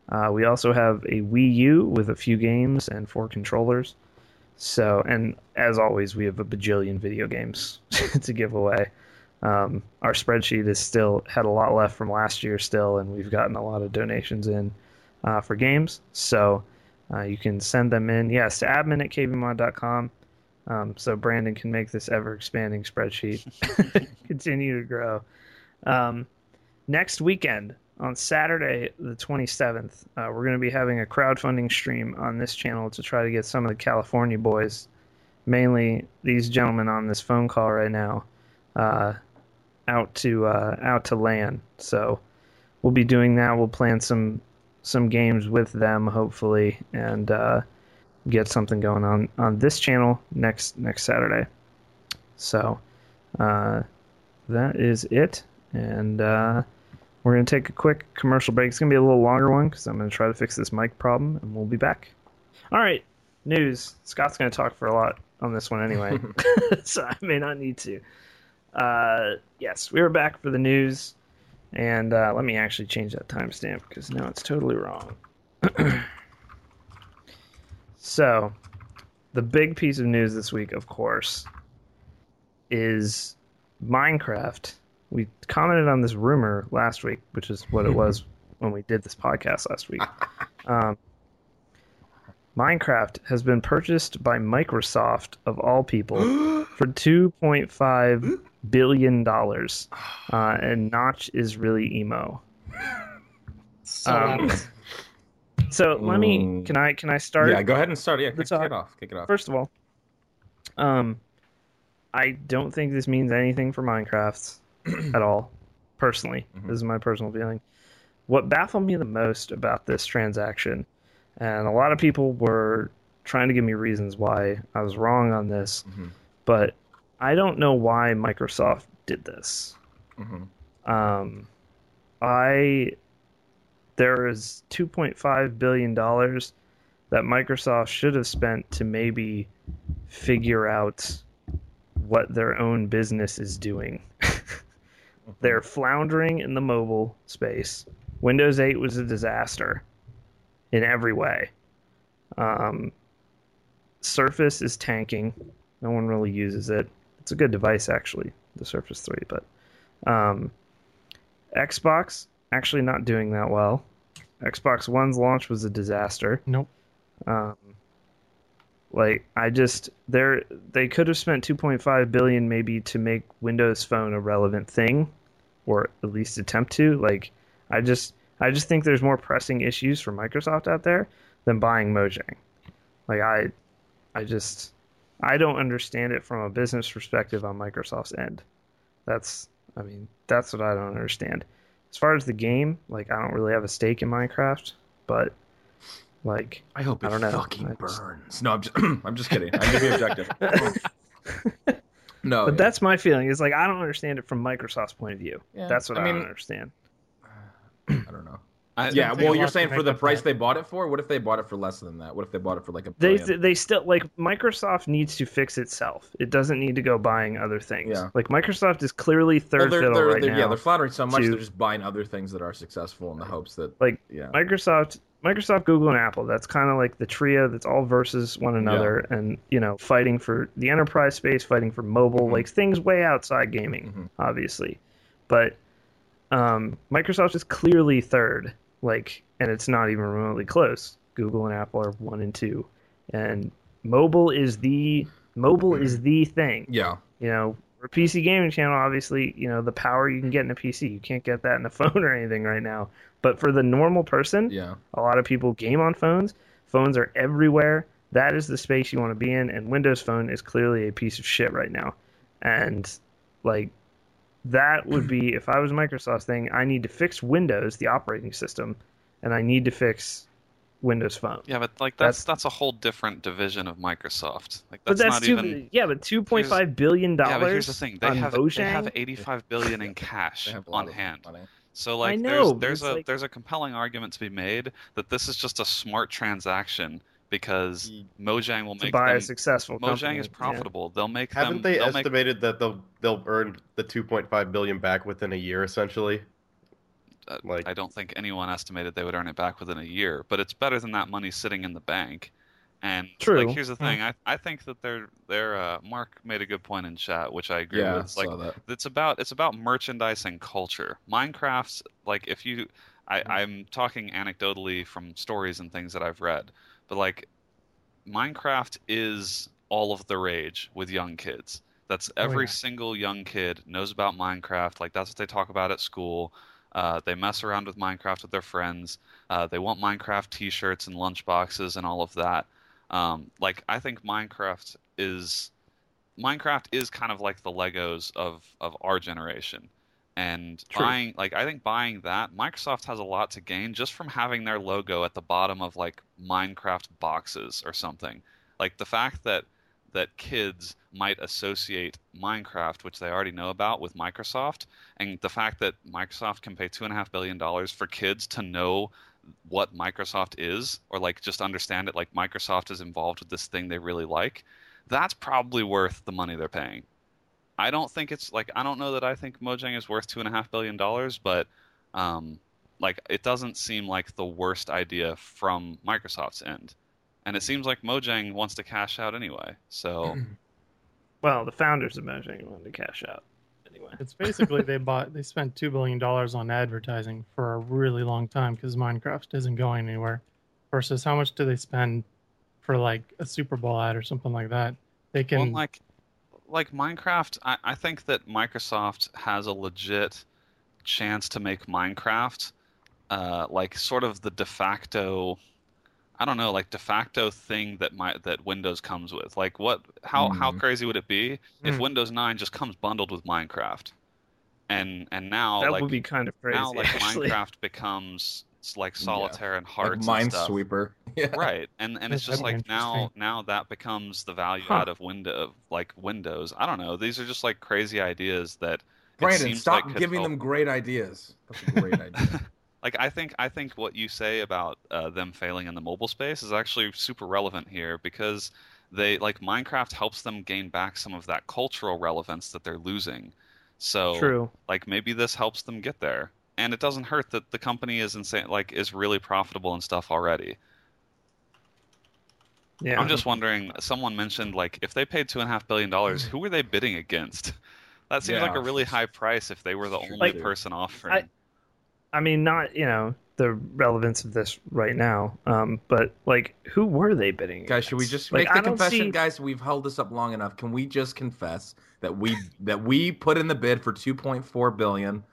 Uh, we also have a Wii U with a few games and four controllers. So, and as always, we have a bajillion video games to give away. Um, our spreadsheet is still had a lot left from last year still, and we've gotten a lot of donations in uh, for games. So uh, you can send them in, yes, to admin at kbmod.com. Um, so Brandon can make this ever expanding spreadsheet continue to grow. Um, next weekend, on Saturday, the 27th, uh, we're going to be having a crowdfunding stream on this channel to try to get some of the California boys, mainly these gentlemen on this phone call right now, uh, out to uh, out to land. So we'll be doing that. We'll plan some some games with them, hopefully, and uh, get something going on on this channel next next Saturday. So uh, that is it, and. We're going to take a quick commercial break. It's going to be a little longer one because I'm going to try to fix this mic problem, and we'll be back. All right, news. Scott's going to talk for a lot on this one anyway, so I may not need to. Uh, yes, we are back for the news, and uh, let me actually change that timestamp because now it's totally wrong. so, the big piece of news this week, of course, is Minecraft we commented on this rumor last week, which is what it was when we did this podcast last week. Um, Minecraft has been purchased by Microsoft of all people for two point five billion dollars, uh, and Notch is really emo. So Um. So let me can I can I start? Yeah, go ahead and start. Yeah, kick, Let's kick it off. Kick it off. First of all, um, I don't think this means anything for Minecraft at all. Personally, Mhm. this is my personal feeling. What baffled me the most about this transaction, and a lot of people were trying to give me reasons why I was wrong on this, Mhm. but I don't know why Microsoft did this. Mhm. Um, I there is 2.5 billion dollars that Microsoft should have spent to maybe figure out what their own business is doing. They're floundering in the mobile space. Windows 8 was a disaster in every way. Um, Surface is tanking. No one really uses it. It's a good device, actually, the Surface 3, but um, Xbox actually not doing that well. Xbox One's launch was a disaster. Nope. Um, like I just there they could have spent 2.5 billion maybe to make Windows Phone a relevant thing, or at least attempt to. Like I just I just think there's more pressing issues for Microsoft out there than buying Mojang. Like I I just I don't understand it from a business perspective on Microsoft's end. That's I mean that's what I don't understand. As far as the game, like I don't really have a stake in Minecraft, but like I hope I it don't know. fucking I just- burns. No, I'm just, I'm just kidding. I'm being objective. no, but yeah. that's my feeling. Is like I don't understand it from Microsoft's point of view. Yeah, That's what I I, mean- don't understand. I don't know. I, Yeah, well, you're saying for the price that. they bought it for. What if they bought it for less than that? What if they bought it for like a They billion? they still like Microsoft needs to fix itself. It doesn't need to go buying other things. Yeah. Like Microsoft is clearly third Well, they're, fiddle they're, right they're- now. Yeah, they're flattering so much to- they're just buying other things that are successful in the hopes that Like, yeah. Microsoft, Microsoft, Google, and Apple. That's kind of like the trio that's all versus one another, and you know, fighting for the enterprise space, fighting for mobile, Mhm. like things way outside gaming, Mhm. obviously. But um, Microsoft is clearly third, like, and it's not even remotely close. Google and Apple are one and two, and mobile is the mobile is the thing Yeah, you know, for a PC gaming channel, obviously, you know, the power you can get in a PC, you can't get that in a phone or anything right now. But for the normal person, yeah. a lot of people game on phones. Phones are everywhere. That is the space you want to be in, and Windows Phone is clearly a piece of shit right now. And like that would be if I was Microsoft's thing, I need to fix Windows, the operating system, and I need to fix Windows Phone. yeah, but like that's that's a whole different division of Microsoft. Like but that's, that's not two, even. yeah, but two point five billion dollars. Yeah, but here's the thing: they have Mojang? they have 85 billion in cash They have a lot on hand. money. So like know, there's there's a like- there's a compelling argument to be made that this is just a smart transaction because Mojang will to make buy them. a successful Mojang company. is Yeah. profitable. They'll make Haven't them. they they'll make- estimated that they'll they'll earn the 2.5 billion back within a year, essentially? Like- I don't think anyone estimated they would earn it back within a year, but it's better than that money sitting in the bank. And True. like, here's the thing: I, I think that they're they're uh, Mark made a good point in chat, which I agree Yeah, with. It's like that. it's about it's about merchandise and culture. Minecraft's like if you I, Mm-hmm. I'm talking anecdotally from stories and things that I've read, but like Minecraft is all of the rage with young kids. That's every yeah. single young kid knows about Minecraft. Like that's what they talk about at school. Uh, they mess around with Minecraft with their friends. Uh, they want Minecraft T-shirts and lunchboxes and all of that. Um, like I think Minecraft is Minecraft is kind of like the Legos of of our generation. And True. buying like I think buying that Microsoft has a lot to gain just from having their logo at the bottom of like Minecraft boxes or something. Like the fact that that kids might associate Minecraft, which they already know about, with Microsoft, and the fact that Microsoft can pay two and a half billion dollars for kids to know what Microsoft is, or like just understand it, like Microsoft is involved with this thing they really like, that's probably worth the money they're paying. I don't think it's like I don't know that I think Mojang is worth two and a half billion dollars, but um, like it doesn't seem like the worst idea from Microsoft's end, and it seems like Mojang wants to cash out anyway. So Well, the founders of Mojang wanted to cash out anyway. It's basically they bought they spent two billion dollars on advertising for a really long time because Minecraft isn't going anywhere. Versus how much do they spend for like a Super Bowl ad or something like that? They can Well, like, like Minecraft, I, I think that Microsoft has a legit chance to make Minecraft, uh, like sort of the de facto, I don't know, like de facto thing that my that Windows comes with. Like, what? How how Mhm. crazy would it be if Mm. Windows 9 just comes bundled with Minecraft? And and now that like would be kind of crazy. now like actually. Minecraft becomes it's like solitaire and hearts like Minesweeper. Yeah. right and and it's That's just like now now that becomes the value Huh. out of window like windows i don't know these are just like crazy ideas that Brandon, stop like giving help. them great ideas. That's a great idea. Like i think i think what you say about uh, them failing in the mobile space is actually super relevant here because they like minecraft helps them gain back some of that cultural relevance that they're losing so True. like maybe this helps them get there and it doesn't hurt that the company is insane like is really profitable and stuff already Yeah. I'm just wondering. Someone mentioned like if they paid two and a half billion dollars, who were they bidding against? That seems like a really high price if they were the only Like- person offering. I mean, not you know the relevance of this right now, um, but like, who were they bidding? guys, should we just Like, make the confession, see- guys? We've held this up long enough. Can we just confess that we that we put in the bid for 2.4 billion,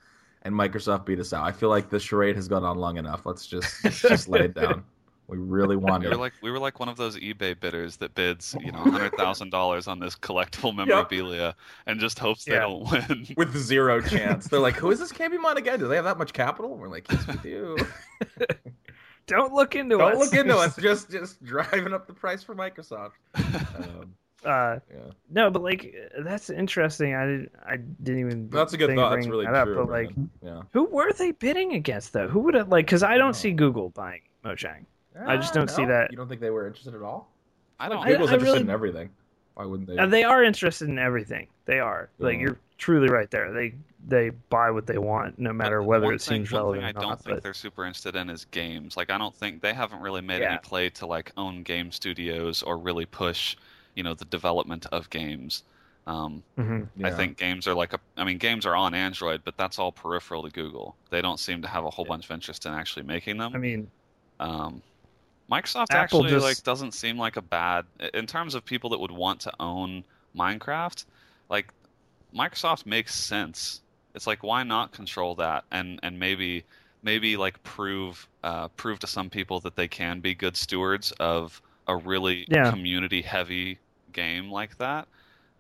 and Microsoft beat us out? I feel like the charade has gone on long enough. Let's just let's just lay it down. We really we wanted. were like we were like one of those eBay bidders that bids you know hundred thousand dollars on this collectible memorabilia and just hopes they Yeah. don't win. with zero chance. They're like, "Who is this Candy again? Do they have that much capital?" We're like, "Yes, we do." Don't look into Don't us. look into us. Just just driving up the price for Microsoft. Um, Uh, yeah, no, but like that's interesting. I didn't. I didn't even. that's a good think of thought. That's really that up, true. but like, yeah, who were they bidding against though? Who would have like? Because I don't see Google buying Mojang. I just don't see that. You don't think they were interested at all? I don't. I- Google's I interested really- in everything. Why wouldn't they? Uh, they are interested in everything. They are. Like you're truly right there. They they buy what they want, no matter But whether one it thing, seems one relevant thing I or don't not. think but- they're super interested in is games. Like I don't think they haven't really made Yeah. any play to like own game studios or really push, you know, the development of games. Um, Mhm. I think games are like a. I mean, games are on Android, but that's all peripheral to Google. They don't seem to have a whole bunch of interest in actually making them. I mean, Um, Microsoft Apple actually just- like doesn't seem like a bad in terms of people that would want to own Minecraft. Like Microsoft makes sense. It's like why not control that and and maybe maybe like prove uh, prove to some people that they can be good stewards of a really Yeah. community heavy game like that.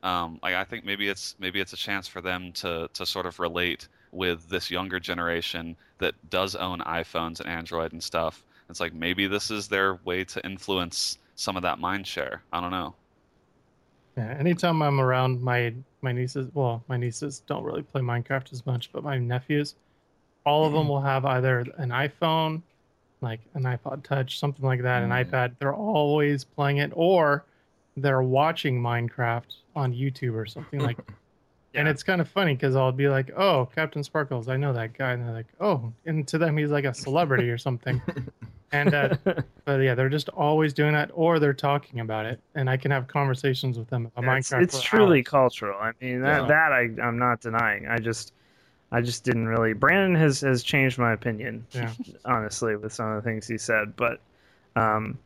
Um, like I think maybe it's maybe it's a chance for them to to sort of relate with this younger generation that does own iPhones and Android and stuff. It's like maybe this is their way to influence some of that mind share. I don't know. Yeah, anytime I'm around my my nieces, well, my nieces don't really play Minecraft as much, but my nephews, all of them will have either an iPhone like an iPod Touch, something like that, an Mm. iPad, they're always playing it, or they're watching Minecraft on YouTube or something like. And it's kind of funny because I'll be like, "Oh, Captain Sparkles, I know that guy," and they're like, "Oh," and to them he's like a celebrity or something. And uh, but yeah, they're just always doing that, or they're talking about it, and I can have conversations with them about it's, Minecraft. it's truly hours. cultural. I mean that Yeah. that I I'm not denying. I just I just didn't really. Brandon has has changed my opinion. Yeah. honestly, with some of the things he said, but um,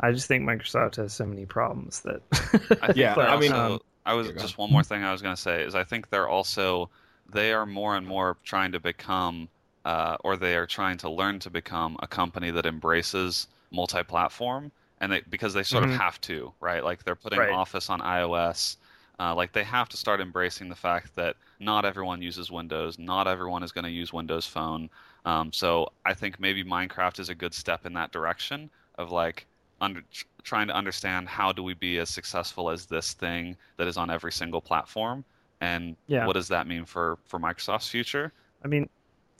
I just think Microsoft has so many problems that. I Yeah, they're I mean- also- I was just one more thing I was going to say is I think they're also they are more and more trying to become uh, or they are trying to learn to become a company that embraces multi-platform and they because they sort Mhm. of have to right like they're putting Right. Office on iOS uh, like they have to start embracing the fact that not everyone uses Windows not everyone is going to use Windows Phone um, so I think maybe Minecraft is a good step in that direction of like under, trying to understand how do we be as successful as this thing that is on every single platform and Yeah. what does that mean for for Microsoft's future I mean,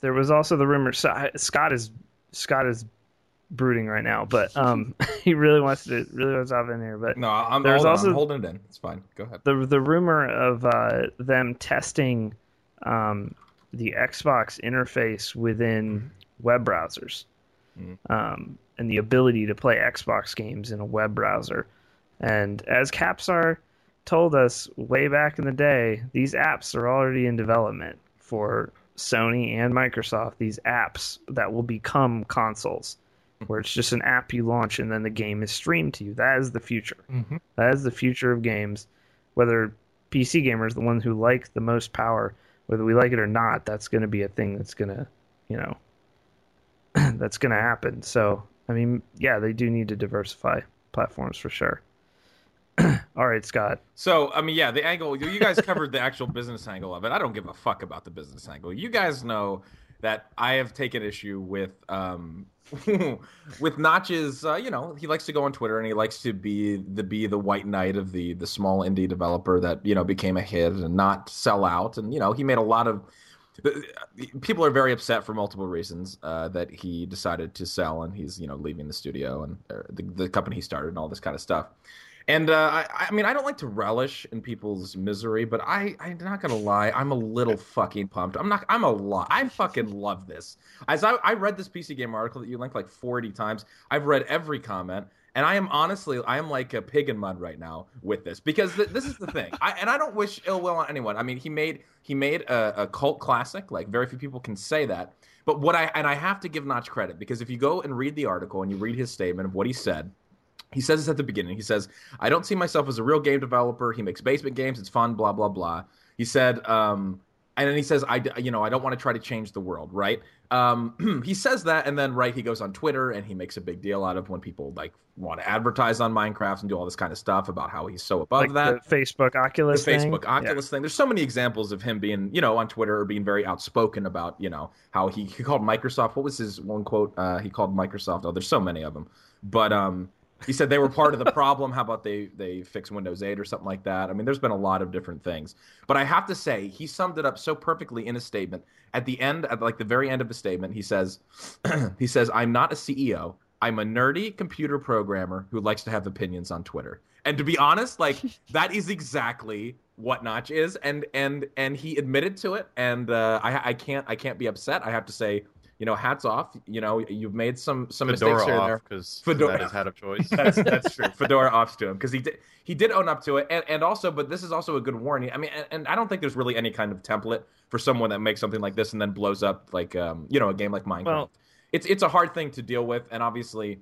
there was also the rumor. Scott is Scott is brooding right now, but um, he really wants to really wants to hop in here. But No, I'm, There's hold on, also- I'm holding it in. It's fine. Go ahead. the the rumor of uh, them testing um, the Xbox interface within web browsers Mhm. um, and the ability to play Xbox games in a web browser. And as Capsar told us way back in the day, these apps are already in development for Sony and Microsoft. These apps that will become consoles, where it's just an app you launch and then the game is streamed to you. That is the future. Mhm. That is the future of games. Whether PC gamers, the ones who like the most power, whether we like it or not, that's going to be a thing that's going to, you know, that's going to happen. So, I mean, yeah, they do need to diversify platforms for sure. All right, Scott. So, I mean, yeah, the angle, you guys covered the actual business angle of it. I don't give a fuck about the business angle. You guys know that I have taken issue with, um, with Notch's, uh, you know, he likes to go on Twitter and he likes to be the, be the white knight of the, the small indie developer that, you know, became a hit and not sell out. And, you know, he made a lot of, people are very upset for multiple reasons uh, that he decided to sell and he's you know leaving the studio and the, the company he started and all this kind of stuff and uh, I, I mean i don't like to relish in people's misery but i i'm not gonna lie i'm a little fucking pumped i'm not i'm a lot i fucking love this as I, I read this PC Gamer article that you linked like 40 times i've read every comment and I am honestly, I am like a pig in mud right now with this because th- this is the thing. I, and I don't wish ill will on anyone. I mean, he made he made a, a cult classic. Like very few people can say that. But what I and I have to give Notch credit because if you go and read the article and you read his statement of what he said, he says this at the beginning. He says, "I don't see myself as a real game developer. He makes basement games. It's fun. Blah blah blah." He said, um, and then he says, "I you know I don't want to try to change the world." Right? Um, he says that, and then right he goes on Twitter and he makes a big deal out of when people like want to advertise on Minecraft and do all this kind of stuff about how he's so above like that the Facebook Oculus the thing. Facebook Oculus thing. There's so many examples of him being, you know, on Twitter or being very outspoken about, you know, how he, he called Microsoft. What was his one quote? Uh, he called Microsoft. Oh, there's so many of them, but um, he said they were part of the problem. How about they they fix Windows 8 or something like that? I mean, there's been a lot of different things, but I have to say he summed it up so perfectly in a statement. At the end, at like the very end of his statement, he says, he says, "I'm not a CEO." I'm a nerdy computer programmer who likes to have opinions on Twitter. And to be honest, like that is exactly what Notch is, and and and he admitted to it, and uh, I I can't I can't be upset. I have to say, you know, hats off. You know, you've made some some mistakes Fedora here and there. off because Fedora- that is hat of choice. That's that's true. Fedora offs to him because he did he did own up to it, and, and also, but this is also a good warning. I mean, and, and I don't think there's really any kind of template for someone that makes something like this and then blows up like um you know a game like Minecraft. Well- it's it's a hard thing to deal with, and obviously.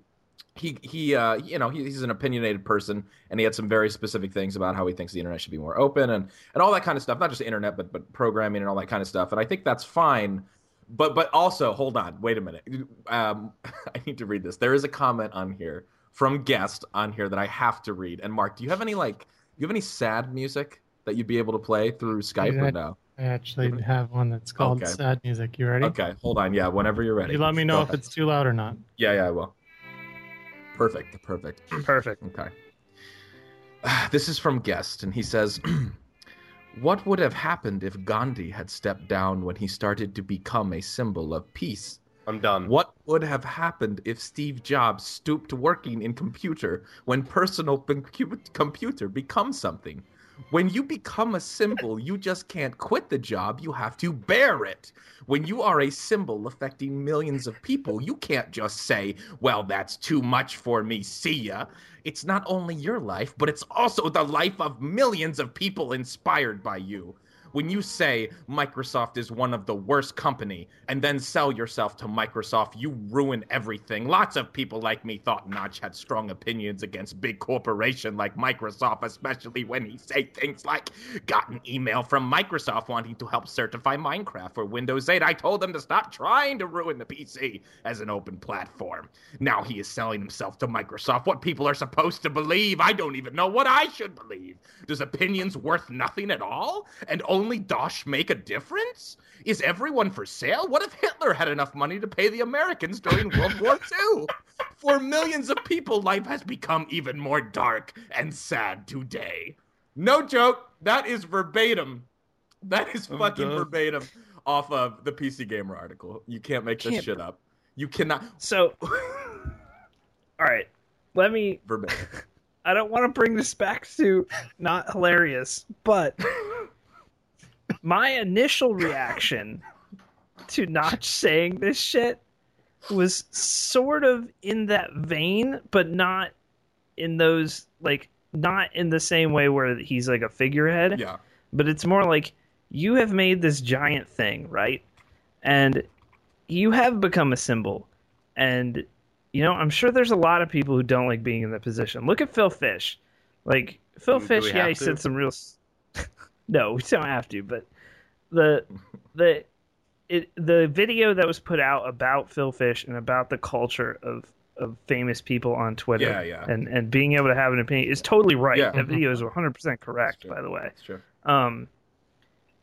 He he uh you know he, he's an opinionated person and he had some very specific things about how he thinks the internet should be more open and and all that kind of stuff not just the internet but but programming and all that kind of stuff and I think that's fine but but also hold on wait a minute um I need to read this there is a comment on here from guest on here that I have to read. And Mark, do you have any like do you have any sad music that you'd be able to play through Skype or no? I actually have one that's called Okay. sad music. You ready? Okay, hold on. Yeah, whenever you're ready. You let me know Go if ahead. it's too loud or not. Yeah, yeah, I will. Perfect, perfect. Perfect. Okay. This is from guest, and he says, "What would have happened if Gandhi had stepped down when he started to become a symbol of peace? I'm done. What would have happened if Steve Jobs stooped working in computer when personal compu- computer becomes something? When you become a symbol, you just can't quit the job, you have to bear it. When you are a symbol affecting millions of people, you can't just say, well, that's too much for me, see ya. It's not only your life, but it's also the life of millions of people inspired by you when you say Microsoft is one of the worst company and then sell yourself to Microsoft, you ruin everything. Lots of people like me thought Notch had strong opinions against big corporation like Microsoft, especially when he say things like, got an email from Microsoft wanting to help certify Minecraft for Windows 8. I told them to stop trying to ruin the PC as an open platform. Now he is selling himself to Microsoft. What people are supposed to believe, I don't even know what I should believe. Does opinions worth nothing at all? And only Dosh make a difference? Is everyone for sale? What if Hitler had enough money to pay the Americans during World War II? For millions of people, life has become even more dark and sad today. No joke. That is verbatim. That is fucking verbatim off of the PC Gamer article. You can't make this Can't- shit up. You cannot. So, all right, let me. verbatim. I don't want to bring this back to not hilarious, but my initial reaction to Notch saying this shit was sort of in that vein, but not in those like not in the same way where he's like a figurehead Yeah. but it's more like you have made this giant thing, right? And you have become a symbol. And you know, I'm sure there's a lot of people who don't like being in that position. Look at Phil Fish. Like Phil Do Fish, yeah, he to? said some real No, we don't have to, but the the it the video that was put out about Phil Fish and about the culture of of famous people on Twitter Yeah, yeah. and and being able to have an opinion is totally right. Yeah. That video is 100% correct, by the way. That's true. Um,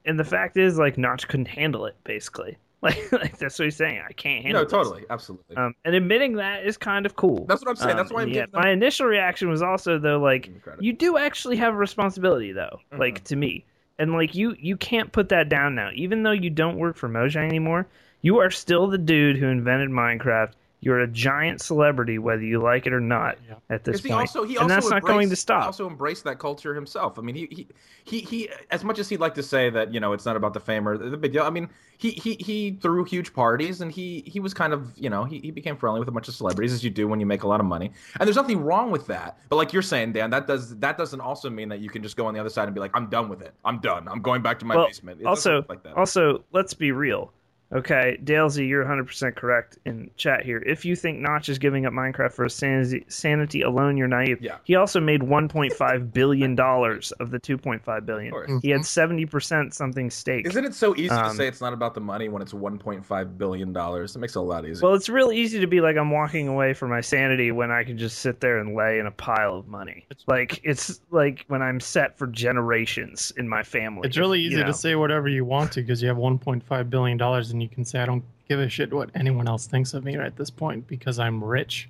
and the fact is, like, Notch couldn't handle it. Basically, like, like that's what he's saying. I can't handle. No, this. totally. Absolutely. Um, and admitting that is kind of cool. That's what I'm saying. Um, That's why I'm yeah. giving My initial reaction was also though, like, credit. you do actually have a responsibility, though. Mm-hmm. Like to me, and like you, you can't put that down now. Even though you don't work for Mojang anymore, you are still the dude who invented Minecraft. You're a giant celebrity, whether you like it or not. Yeah. At this he point, also he and also that's not going to He stop. also embraced that culture himself. I mean, he he he, he as much as he'd like to say that you know it's not about the fame or the big deal. I mean, he he he threw huge parties and he he was kind of you know he, he became friendly with a bunch of celebrities as you do when you make a lot of money. And there's nothing wrong with that. But like you're saying, Dan, that does that doesn't also mean that you can just go on the other side and be like, I'm done with it. I'm done. I'm going back to my Well, basement. It also, like that. also, let's be real. Okay, Dalesy, you're 100% correct in chat here. If you think Notch is giving up Minecraft for sanity, sanity alone, you're naive. Yeah. He also made 1.5 billion dollars of the 2.5 billion. Of course. He had 70% something stake. Isn't it so easy to Um, say it's not about the money when it's 1.5 billion dollars? It makes it a lot easier. Well, it's real easy to be like I'm walking away from my sanity when I can just sit there and lay in a pile of money. It's, Like it's like when I'm set for generations in my family. It's really you easy know? to say whatever you want to because you have 1.5 billion dollars and you can say I don't give a shit what anyone else thinks of me at this point because I'm rich.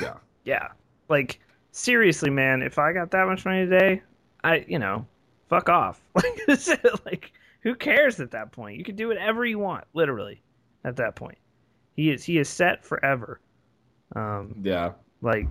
yeah. Yeah. Like seriously, man, if I got that much money today, I you know, fuck off. Like like who cares at that point? You can do whatever you want, literally, at that point. He is he is set forever. Um Yeah. like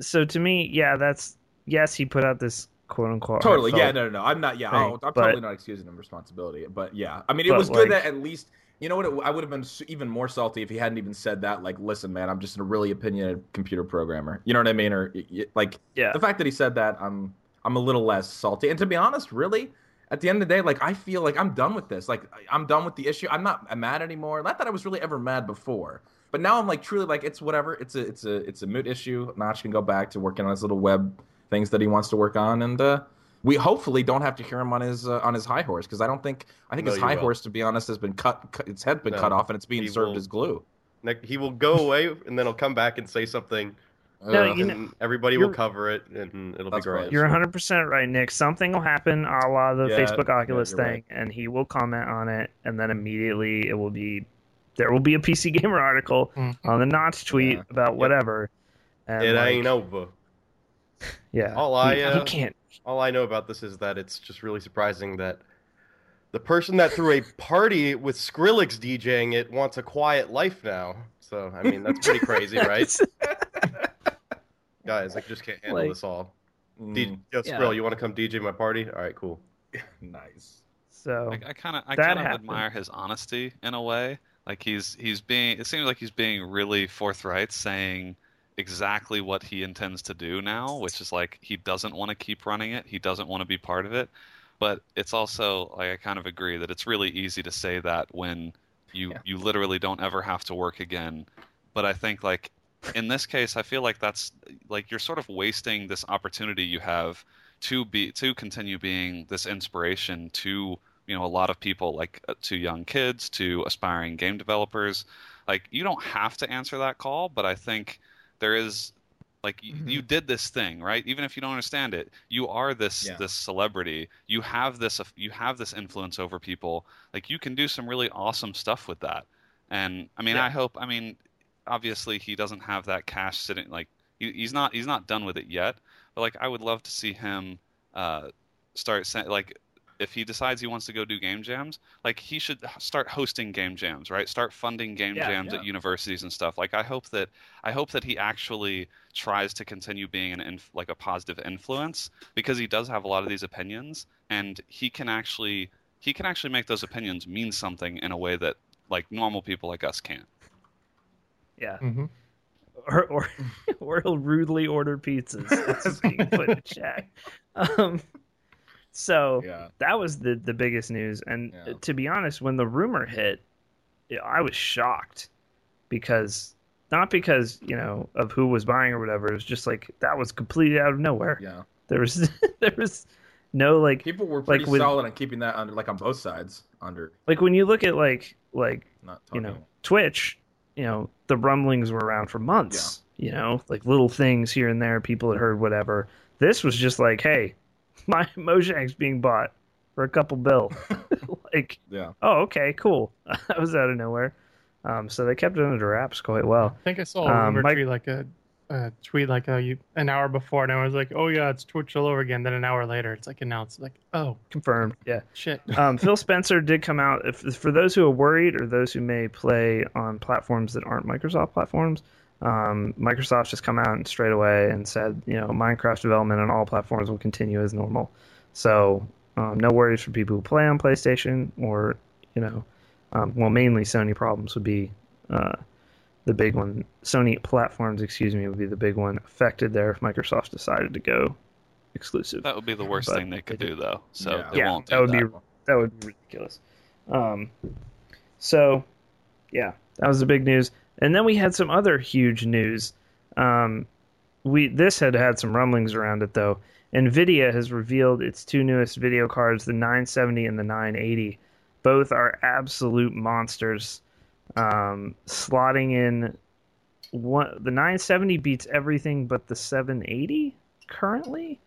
so to me, yeah, that's yes, he put out this quote unquote Totally. Yeah, no, no, no. I'm not. Yeah, thing, I'm but- totally not excusing him responsibility. But yeah, I mean, it was good like- that at least you know what? It, I would have been even more salty if he hadn't even said that. Like, listen, man, I'm just a really opinionated computer programmer. You know what I mean? Or like Yeah. the fact that he said that, I'm I'm a little less salty. And to be honest, really. At the end of the day, like I feel like I'm done with this. Like I'm done with the issue. I'm not I'm mad anymore. Not that I was really ever mad before, but now I'm like truly like it's whatever. It's a it's a it's a moot issue. Notch can go back to working on his little web things that he wants to work on, and uh, we hopefully don't have to hear him on his uh, on his high horse because I don't think I think No, his high will. horse, to be honest, has been cut, cut its head been No, cut off and it's being served will- as glue. Ne- He will go away and then he'll come back and say something, No, Ugh. you know- and everybody will cover it, and it'll be great. You're 100% right, Nick. Something will happen a la the Yeah, Facebook Oculus you're thing, right. and he will comment on it, and then immediately it will be there will be a PC Gamer article Mhm. on the Notch tweet Yeah. about whatever. And It like, ain't over. Yeah. All I, he, he uh, can't. All I know about this is that it's just really surprising that the person that threw a party with Skrillex DJing it wants a quiet life now. So I mean that's pretty crazy, right? Guys, I just can't handle Like- this all. Mm, D- Yo, Yeah. Skrill, you want to come DJ my party? All right, cool. nice. So I, I kind of I kind of admire his honesty in a way. Like he's he's being it seems like he's being really forthright, saying exactly what he intends to do now, which is like he doesn't want to keep running it, he doesn't want to be part of it. But it's also like I kind of agree that it's really easy to say that when you Yeah. you literally don't ever have to work again. But I think like in this case, I feel like that's like you're sort of wasting this opportunity you have to be to continue being this inspiration to you know a lot of people like uh, to young kids to aspiring game developers like you don't have to answer that call but i think there is like y Mhm. you did this thing right even if you don't understand it you are this Yeah. this celebrity you have this you have this influence over people like you can do some really awesome stuff with that and i mean Yeah. i hope i mean obviously he doesn't have that cash sitting like he, he's not he's not done with it yet but like i would love to see him uh start like if he decides he wants to go do game jams like he should start hosting game jams right start funding game Yeah, jams yeah. at universities and stuff like i hope that i hope that he actually tries to continue being an inf- like a positive influence because he does have a lot of these opinions and he can actually he can actually make those opinions mean something in a way that like normal people like us can't yeah, hmm or or or he'll rudely order pizzas. That's being put in the chat. Um, so Yeah. that was the the biggest news, and Yeah. to be honest, when the rumor hit, I was shocked because not because you know of who was buying or whatever. It was just like that was completely out of nowhere. Yeah. There was there was no like People were pretty with- solid on keeping that under, like on both sides, under like when you look at like like not you know Twitch, you know the rumblings were around for months. You know, like little things here and there, people had heard whatever. This was just like, hey, my Mojang's being bought for a couple bill. like, yeah. oh, okay, cool. that was out of nowhere. Um, so they kept it under wraps quite well. I think I saw a Um, rumor Mike- tweet like a, a tweet like a, you, an hour before, and I was like, "Oh yeah, it's Twitch all over again." Then an hour later, it's like announced, like, "Oh Confirmed. Yeah. shit." um, Phil Spencer did come out. If, for those who are worried or those who may play on platforms that aren't Microsoft platforms, um, Microsoft just come out and straight away and said, you know, Minecraft development on all platforms will continue as normal. So um, no worries for people who play on PlayStation or, you know, um, well, mainly Sony problems would be uh, the big one. Sony platforms, excuse me, would be the big one affected there if Microsoft decided to go exclusive. that would be the worst But thing they could they do though so Yeah. they Yeah, won't that do would be that would be ridiculous. Um, so, yeah, that was the big news. And then we had some other huge news. Um, we this had had some rumblings around it though. Nvidia has revealed its two newest video cards, the 970 and the 980. Both are absolute monsters. Um, slotting in one, the 970 beats everything but the 780 currently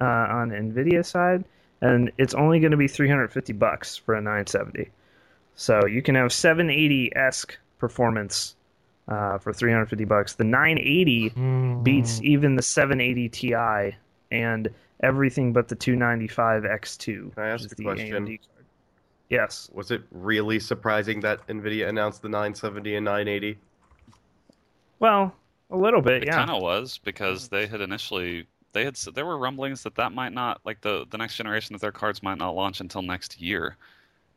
uh, on Nvidia side and it's only going to be 350 bucks for a 970. So you can have 780 esque performance uh, for 350 bucks. The 980 beats Mm. even the 780 Ti and everything but the 295 X2. Can I ask which is a the question? AMD card. Yes. Was it really surprising that Nvidia announced the 970 and 980? Well, a little bit, yeah. It yeah. kind of was because they had initially they had s- there were rumblings that that might not like the the next generation of their cards might not launch until next year,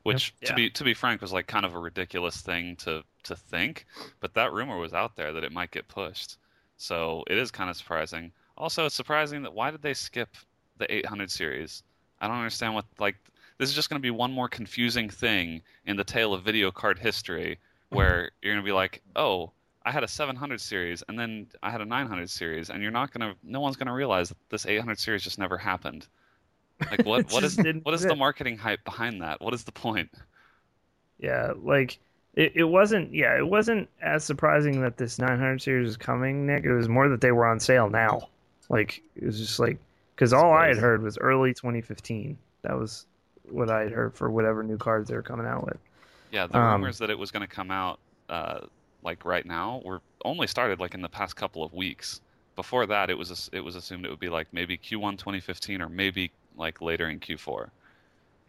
which Yep. to Yeah. be to be frank was like kind of a ridiculous thing to to think, but that rumor was out there that it might get pushed, so it is kind of surprising. Also, it's surprising that why did they skip the 800 series? I don't understand what like this is just going to be one more confusing thing in the tale of video card history where you're going to be like, oh, I had a 700 series and then I had a 900 series, and you're not gonna, no one's gonna realize that this 800 series just never happened. Like what? What is what is the marketing hype behind that? What is the point? Yeah, like it, it wasn't. Yeah, it wasn't as surprising that this 900 series is coming, Nick. It was more that they were on sale now. Like it was just like because all I had heard was early 2015. That was what I had heard for whatever new cards they were coming out with. Yeah, the Um, rumors that it was going to come out uh, like right now were only started like in the past couple of weeks. Before that, it was it was assumed it would be like maybe Q1 2015 or maybe like later in Q4.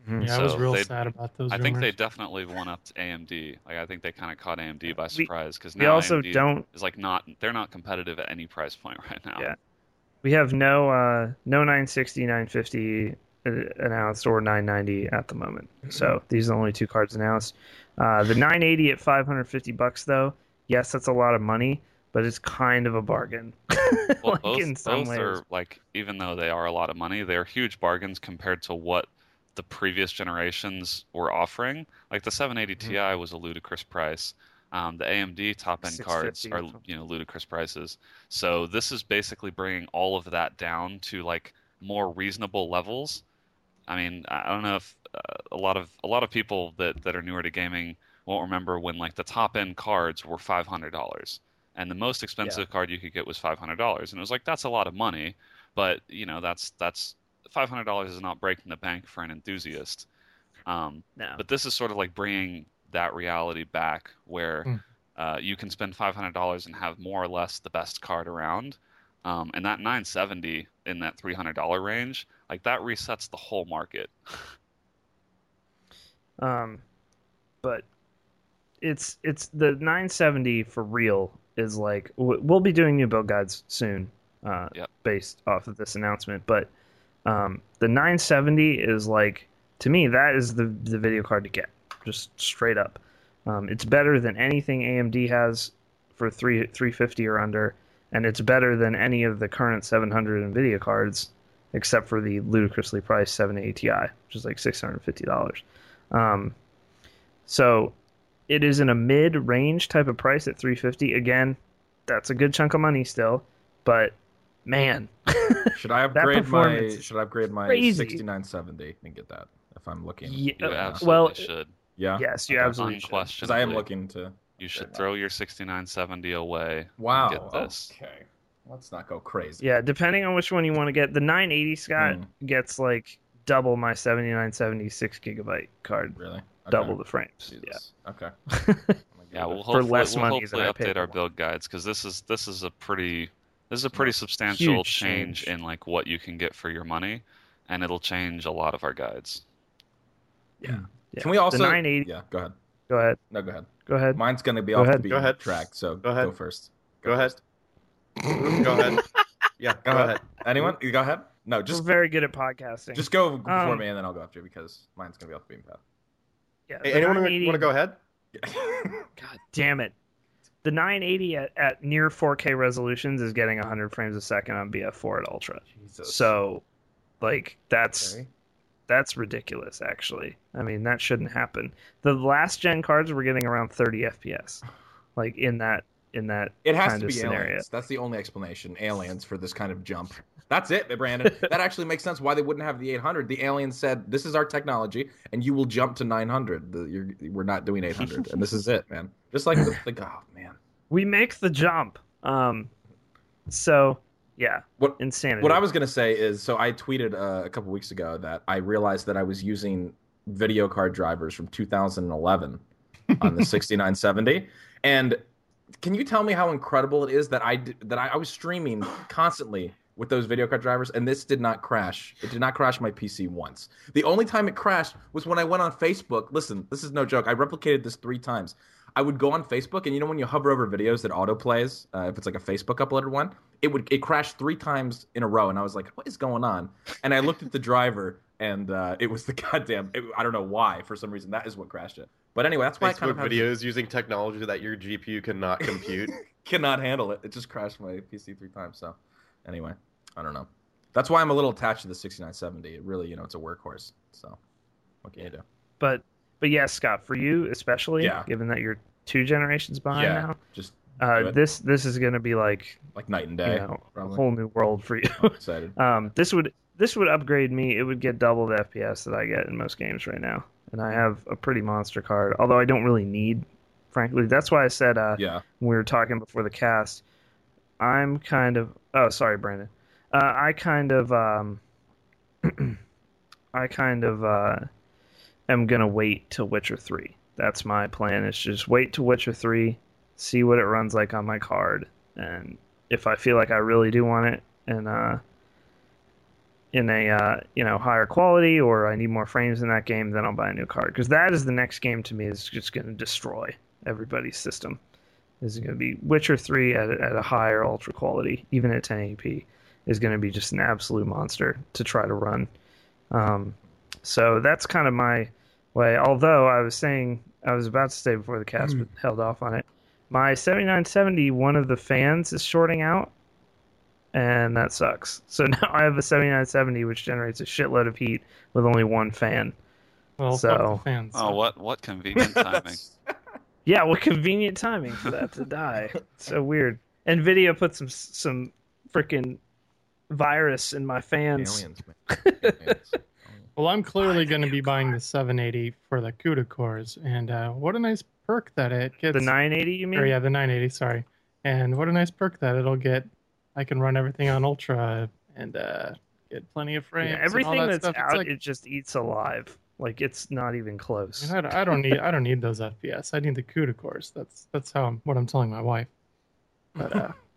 Yeah, I was real sad about those. I think they rumors. definitely one upped AMD. Like I think they kind of caught AMD by surprise because now also AMD don't is like not they're not competitive at any price point right now. Yeah. we have no uh no 960 950 uh, announced or 990 at the moment so these are the only two cards announced uh the 980 at 550 bucks though yes that's a lot of money but it's kind of a bargain Well, like both, in some both ways are like even though they are a lot of money, they're huge bargains compared to what the previous generations were offering. Like the 780 Mm-hmm. Ti was a ludicrous price. Um, the AMD top end cards are you know ludicrous prices. So this is basically bringing all of that down to like more reasonable levels. I mean, I don't know if uh, a lot of a lot of people that that are newer to gaming won't remember when like the top end cards were five hundred dollars, and the most expensive card you could get was five hundred dollars, and it was like that's a lot of money, but you know that's that's five hundred dollars is not breaking the bank for an enthusiast. Um, no but this is sort of like bringing that reality back where Mm. uh, you can spend $500 and have more or less the best card around um, and that 970 in that $300 range like that resets the whole market um but it's it's the 970 for real is like we'll be doing new build guides soon uh Yep. based off of this announcement but um the 970 is like to me that is the the video card to get just straight up. Um it's better than anything AMD has for 3 350 or under and it's better than any of the current 700 Nvidia cards except for the ludicrously priced 780 Ti which is like $650 um so it is in a mid-range type of price at 350 again that's a good chunk of money still but man Should I upgrade my Should I upgrade my crazy. 6970 and get that if I'm looking? Yeah, you Uh, absolutely well, should Yeah. yes you Okay. absolutely should. Because I am looking to. you should throw your 6970 away and Wow. get this Okay. Let's not go crazy. yeah depending on which one you want to get the 980 scott Hmm. gets like double my 7976 gigabyte card Really? Okay. double the frames Jesus. Okay. yeah we'll For hopefully, less we'll money hopefully than I paid update our for. build guides because this is this is a pretty this is a pretty substantial change change. in like what you can get for your money and it'll change a lot of our guides yeah. Can we also? the 980 Yeah. Go ahead. go ahead No, go ahead. go ahead Mine's gonna be Go off ahead. the beaten Go ahead. track. So Go ahead. Go first. Go ahead. Go ahead. Yeah, Go, go ahead. ahead. Anyone? You go ahead. No, we're just very good at podcasting just go before Um, me, and then I'll go after you because mine's gonna be off the beam path. yeah, Hey, the anyone 980 want to go ahead? God damn it. The 980 at, at near 4K resolutions is getting 100 frames a second on BF4 at Ultra. Jesus. So, like, that's Okay. that's ridiculous. Actually, I mean that shouldn't happen. The last gen cards were getting around 30 FPS, like in that in that It has kind to of be scenario. aliens. That's the only explanation. Aliens for this kind of jump. That's it, Brandon. that actually makes sense why they wouldn't have the 800. The aliens said, "This is our technology, and you will jump to 900. The, you're, we're not doing 800, and this is it, man." Just like the, the oh man, We make the jump. Um, so yeah, What- insanity. What I was gonna say is, so I tweeted uh, a couple weeks ago that I realized that I was using video card drivers from 2011 on the 6970, and can you tell me how incredible it is that I that I, I was streaming constantly with those video card drivers, and this did not crash. It did not crash my PC once. The only time it crashed was when I went on Facebook. Listen, this is no joke. I replicated this three times. I would go on Facebook, and you know when you hover over videos that auto plays, uh, if it's like a Facebook uploaded one, it would it crashed three times in a row, and I was like, "What is going on?" And I looked at the driver, and uh, it was the goddamn. It, I don't know why. For some reason, that is what crashed it. But anyway, that's why I kind Facebook of have videos using technology that your GPU cannot compute. cannot handle it. It just crashed my PC three times. So, anyway, I don't know. That's why I'm a little attached to the 6970. It really, you know, it's a workhorse. So, what can you do? but but yeah, Scott, for you especially, Yeah. given that you're two generations behind yeah, now, just uh, this this is going to be like like night and day, you know a whole new world for you. I'm excited. um, this would this would upgrade me. It would get double the FPS that I get in most games right now, and I have a pretty monster card. Although I don't really need, frankly, that's why I said uh, Yeah, when we were talking before the cast. I'm kind of oh sorry Brandon, uh, I kind of um, I kind of uh, am gonna wait till Witcher three. That's my plan. Is just wait till Witcher three, see what it runs like on my card, and if I feel like I really do want it, and uh, in a uh, you know higher quality or I need more frames in that game, then I'll buy a new card because that is the next game to me is just going to destroy everybody's system. Is going to be Witcher Three at at a higher ultra quality, even at 1080p, is going to be just an absolute monster to try to run. Um, so that's kind of my way. Although I was saying I was about to say before the cast, but held off on it. My 7970, one of the fans is shorting out, and that sucks. So now I have a 7970 which generates a shitload of heat with only one fan. Well, So- fuck the fans. Oh, what what convenient timing. Yeah, what convenient timing for that to die. so weird. Nvidia put some some freaking virus in my fans. Aliens, man. Aliens. Well, I'm clearly going to be buying the 780 for the CUDA cores, and uh, what a nice perk that it gets. The 980, you mean? Or yeah, the 980. Sorry, and what a nice perk that it'll get. I can run everything on Ultra and uh, get plenty of frames. Yeah, and all everything that that's stuff. Out, like- it just eats alive. Like it's not even close. I don't, I don't need I don't need those FPS. I need the CUDA cores. That's that's how I'm, what I'm telling my wife. But uh,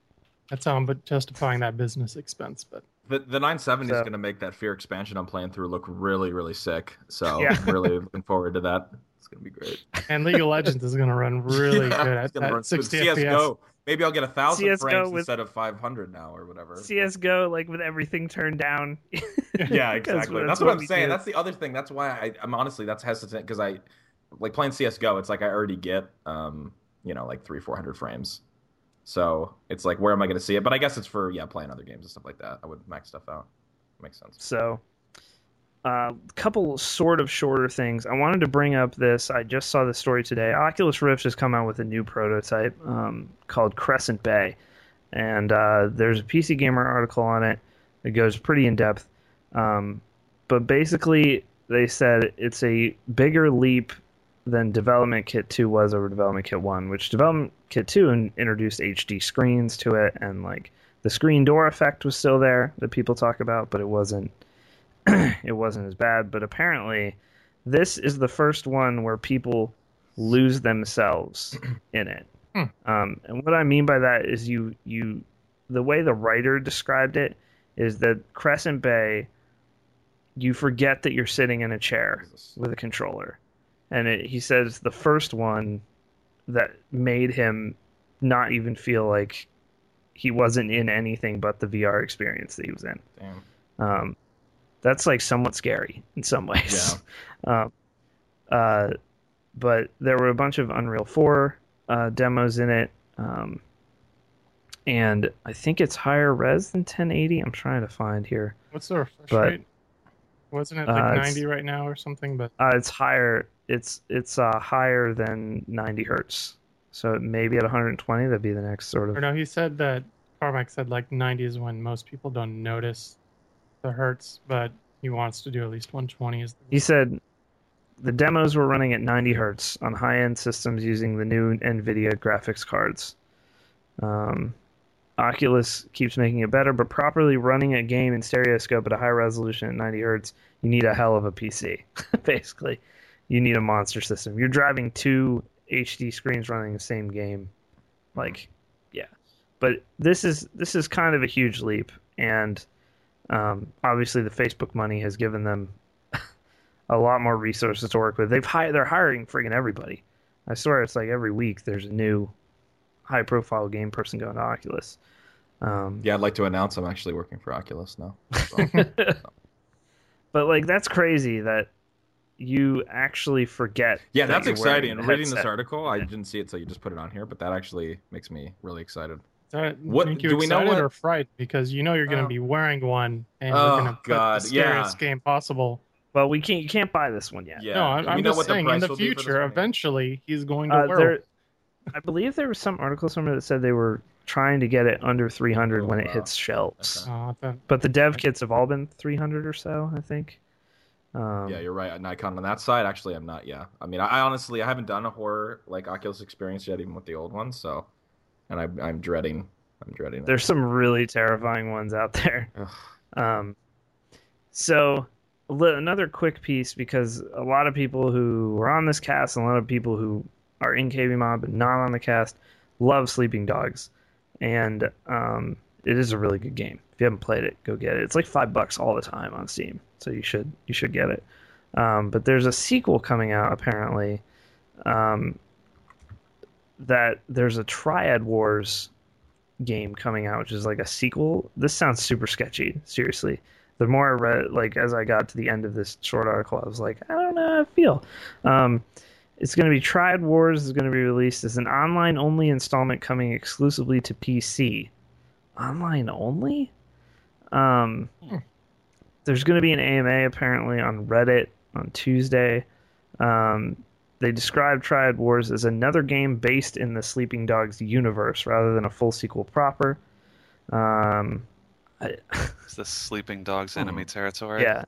that's how I'm but justifying that business expense. But The, the 970 is going to make that Fear expansion I'm playing through look really, really sick. So Yeah. I'm really looking forward to that. It's going to be great. and League of Legends is going to run really Yeah, good it's at, gonna at run 60 smooth. FPS. CS:GO. Maybe I'll get a thousand CS:GO frames with- instead of 500 now or whatever. CS:GO, like with everything turned down. yeah, exactly. That's, what, I'm saying. do. That's the other thing. That's why I, I'm honestly that's hesitant because I like playing CS:GO. It's like I already get um you know like three four hundred frames, so it's like where am I going to see it? But I guess it's for yeah playing other games and stuff like that. I would max stuff out. Makes sense. So, a uh, couple sort of shorter things. I wanted to bring up this. I just saw this story today. Oculus Rift has come out with a new prototype um, called Crescent Bay, and uh, there's a PC Gamer article on it that goes pretty in depth. Um, but basically, they said it's a bigger leap than Development Kit 2 was over Development Kit 1, which Development Kit 2 introduced HD screens to it, and like the screen door effect was still there that people talk about, but it wasn't it wasn't as bad. But apparently, this is the first one where people lose themselves in it. Hmm. Um, and what I mean by that is you you the way the writer described it is that Crescent Bay, you forget that you're sitting in a chair Jesus. with a controller, and it, he says the first one that made him not even feel like he wasn't in anything but the VR experience that he was in. Damn. Um, that's like somewhat scary in some ways. Yeah. um, uh, but there were a bunch of Unreal 4 uh, demos in it. Um, and I think it's higher res than 1080. I'm trying to find here. what's the refresh But- rate? Wasn't it like Uh, 90 right now or something? But Uh, it's higher. It's it's uh, higher than 90 hertz. So maybe at 120, that'd be the next sort of. or no, he said that Carmack said like 90 is when most people don't notice the hertz, but he wants to do at least 120. Is the He said the demos were running at 90 hertz on high end systems using the new NVIDIA graphics cards. Um, Oculus keeps making it better, but properly running a game in stereoscope at a high resolution at 90 hertz, you need a hell of a PC. Basically, you need a monster system. You're driving two HD screens running the same game, like, yeah. But this is this is kind of a huge leap, and um, obviously the Facebook money has given them a lot more resources to work with. They've hired, they're hiring friggin' everybody. I swear it's like every week there's a new high profile game person going to Oculus. Um, Yeah, I'd like to announce I'm actually working for Oculus now. So, but like that's crazy that you actually forget. yeah, that that's you're exciting. Reading this headset. article, I didn't see it, so you just put it on here. But that actually makes me really excited. Does that What- make you do we know what- or fright Because you know you're going to Oh. be wearing one and Oh, you're going to put God, the scariest yeah. game possible. Well, we can't. You can't buy this one yet. Yeah. no, I'm, I'm know just what the saying in the will be for this future, eventually he's going to Uh, wear there. I believe there was some article somewhere that said they were trying to get it under 300 Oh, when it hits shelves. Okay. Oh, But the dev kits have all been 300 or so, I think. Um, yeah, you're right. Nikon on that side, actually, I'm not. Yeah, I mean, I, I honestly, I haven't done a horror like Oculus experience yet, even with the old ones. So, and I, I'm dreading. I'm dreading. it. There's some really terrifying ones out there. Ugh. Um, so another quick piece because a lot of people who are on this cast and a lot of people who are in KB Mod but not on the cast love Sleeping Dogs, and um, it is a really good game. If you haven't played it, go get it. It's like five bucks all the time on Steam, so you should you should get it. Um, but there's a sequel coming out apparently. Um, that there's a Triad Wars game coming out, which is like a sequel. This sounds super sketchy. Seriously, the more I read, like as I got to the end of this short article, I was like, I don't know how I feel. Um, it's going to be Triad Wars is going to be released as an online only installment coming exclusively to PC. Online only? Um, there's going to be an AMA apparently on Reddit on Tuesday. Um, they describe Triad Wars as another game based in the Sleeping Dogs universe rather than a full sequel proper. Um, I, Is this Sleeping Dogs enemy territory? yeah.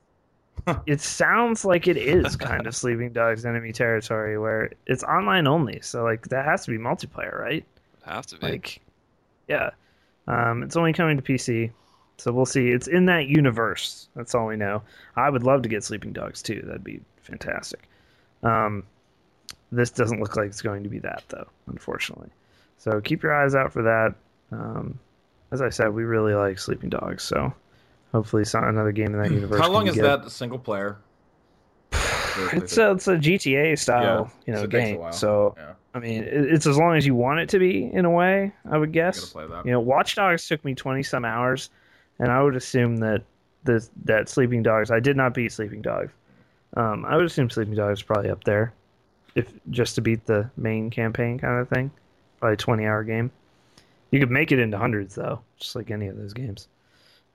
it sounds like it is kind of Sleeping Dogs enemy territory where it's online only. So like that has to be multiplayer, right? Have to be. Like yeah. Um, it's only coming to PC. So we'll see. It's in that universe. That's all we know. I would love to get Sleeping Dogs too. That'd be fantastic. Um, this doesn't look like it's going to be that though, unfortunately. So keep your eyes out for that. Um, as I said, we really like Sleeping Dogs, so hopefully it's not another game in that universe. How long is get- that single player? It's a it's a GTA style, Yeah, you know, so it takes a game. So yeah, I mean, it's as long as you want it to be in a way. I would guess. You know, Watch Dogs took me twenty some hours, and I would assume that the that Sleeping Dogs. I did not beat Sleeping Dogs. Um, I would assume Sleeping Dogs is probably up there, if just to beat the main campaign kind of thing. Probably twenty hour game. You could make it into hundreds though, just like any of those games.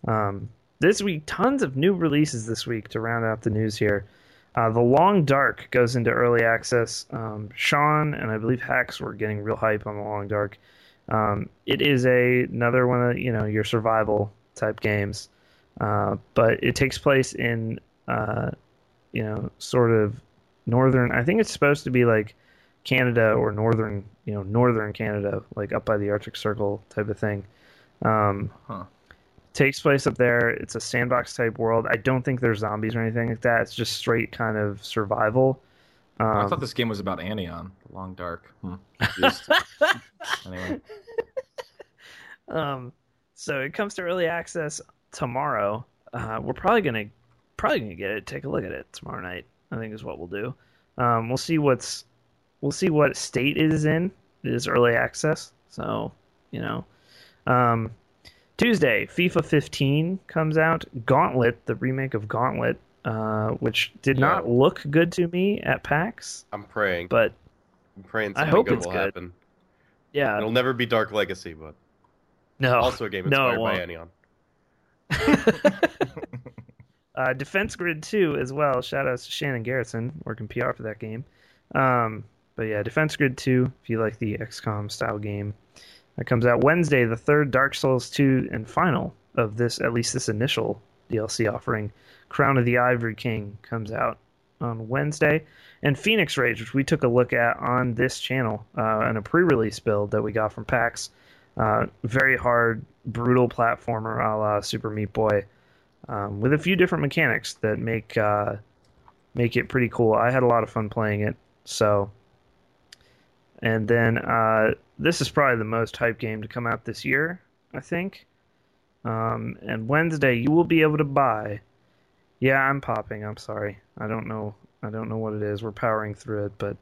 Um, this week, tons of new releases this week to round out the news here. Uh, the Long Dark goes into early access. Um, Sean and I believe Hacks were getting real hype on the Long Dark. Um, it is a another one of you know your survival type games, uh, but it takes place in uh, you know sort of northern. I think it's supposed to be like Canada or northern you know northern Canada, like up by the Arctic Circle type of thing. Um, Huh. Takes place up there. It's a sandbox type world. I don't think there's zombies or anything like that. It's just straight kind of survival. Um, I thought this game was about Anion, The Long Dark. Hmm. Anyway, Um, so it comes to early access tomorrow. Uh, we're probably gonna probably gonna get it. Take a look at it tomorrow night. I think is what we'll do. Um, we'll see what's we'll see what state it is in. It is early access, so you know. Um, Tuesday, FIFA 15 comes out. Gauntlet, the remake of Gauntlet, uh, which did Yeah. not look good to me at PAX, I'm praying. but I'm praying I hope good it's will good. happen. yeah, It'll never be Dark Legacy, but no, also a game Oh, no, inspired by. Anion. uh, Defense Grid 2 as well. Shout out to Shannon Garrison working PR for that game. Um, but yeah, Defense Grid 2, if you like the XCOM style game. That comes out Wednesday, the third Dark Souls 2 and final of this, at least this initial DLC offering. Crown of the Ivory King comes out on Wednesday. And Phoenix Rage, which we took a look at on this channel uh, in a pre release build that we got from PAX. Uh, very hard, brutal platformer a la Super Meat Boy um, with a few different mechanics that make uh, make it pretty cool. I had a lot of fun playing it. So, and then uh, this is probably the most hype game to come out this year, I think. Um, and Wednesday you will be able to buy. Yeah, I'm popping. I'm sorry. I don't know. I don't know what it is. We're powering through it, but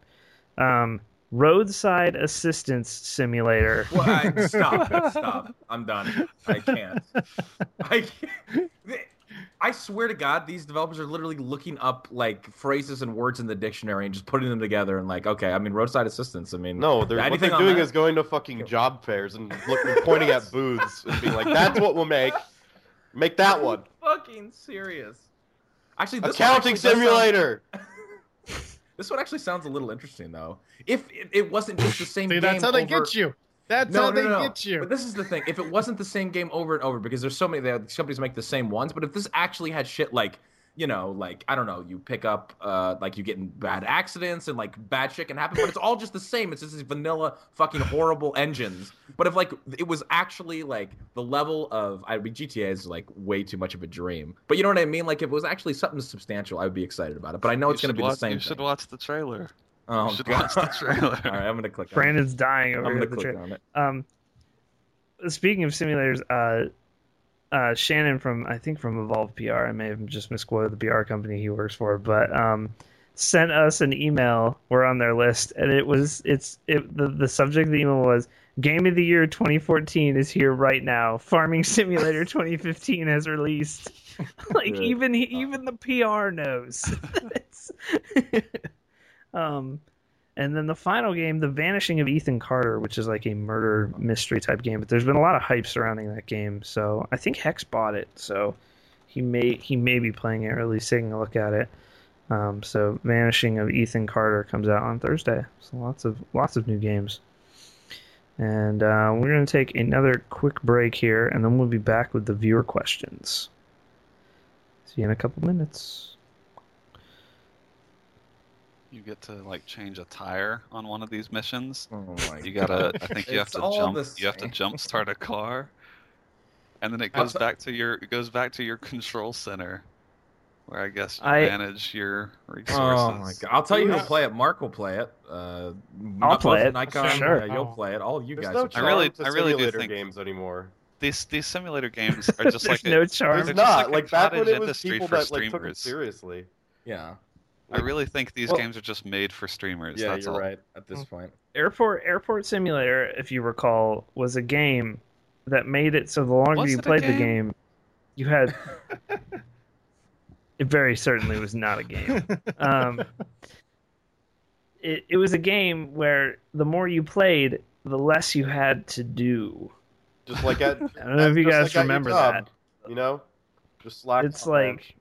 um, roadside assistance simulator. well, I, stop, stop. I'm done. I can't. I can't. I swear to God, these developers are literally looking up like phrases and words in the dictionary and just putting them together and like, okay, I mean, roadside assistance. I mean, No, they're, what anything they're doing that? is going to fucking job fairs and look, pointing at booths and being like, "That's what we'll make. Make that one. fucking serious. Actually, this one Accounting actually does sound- simulator." This one actually sounds a little interesting though. If it, it wasn't just the same See, game, that's how they over- get you. That's No, how no, they no, no. get you. But this is the thing: if it wasn't the same game over and over, because there's so many, the companies make the same ones. But if this actually had shit like, you know, like I don't know, you pick up, uh, like you get in bad accidents and like bad shit can happen, but it's all just the same. It's just these vanilla, fucking horrible engines. But if like it was actually like the level of, I mean, GTA is like way too much of a dream. But you know what I mean? Like if it was actually something substantial, I would be excited about it. But I know You it's going to be watch, the same. You should thing. watch the trailer. Oh, you should God. watch the trailer. all right, I'm going to click. on it. Brandon's dying I'm gonna at the click tra- on it. Um, speaking of simulators, uh, uh, Shannon from I think from Evolve PR, I may have just misquoted the PR company he works for, but um, sent us an email. We're on their list, and it was it's it the the subject of the email was Game of the Year 2014 is here right now. Farming Simulator 2015 has released. like Good. even even the PR knows. Um, and then the final game, The Vanishing of Ethan Carter, which is like a murder mystery type game. But there's been a lot of hype surrounding that game, so I think Hex bought it, so he may he may be playing it or at least taking a look at it. Um, so Vanishing of Ethan Carter comes out on Thursday. So lots of lots of new games. And uh, we're going to take another quick break here, and then we'll be back with the viewer questions. See you in a couple minutes. You get to like change a tire on one of these missions. Oh my You gotta. I think you have to jump. You have to same. jump start a car, and then it goes t- back to your. It goes back to your control center, where I guess you I- manage your resources. Oh my god! I'll tell you who'll play it. Mark will play it. Uh, I'll play it, Nikon, sure. Yeah, you'll play it. All you There's guys. no will play I charm really- to I really do think- games anymore. These these simulator games are just There's like no a, charm. There's they're not just like, a back when it was people that like took it seriously. Yeah. I really think these Well- games are just made for streamers. Yeah, that's you're all. right. At this point. Airport Airport Simulator, if you recall, was a game that made it so the longer Was you it a played the game? game, you had. it very certainly was not a game. Um, it it was a game where the more you played, the less you had to do. Just like at I don't know if you guys like remember job, that. You know, just slack. It's off, man. like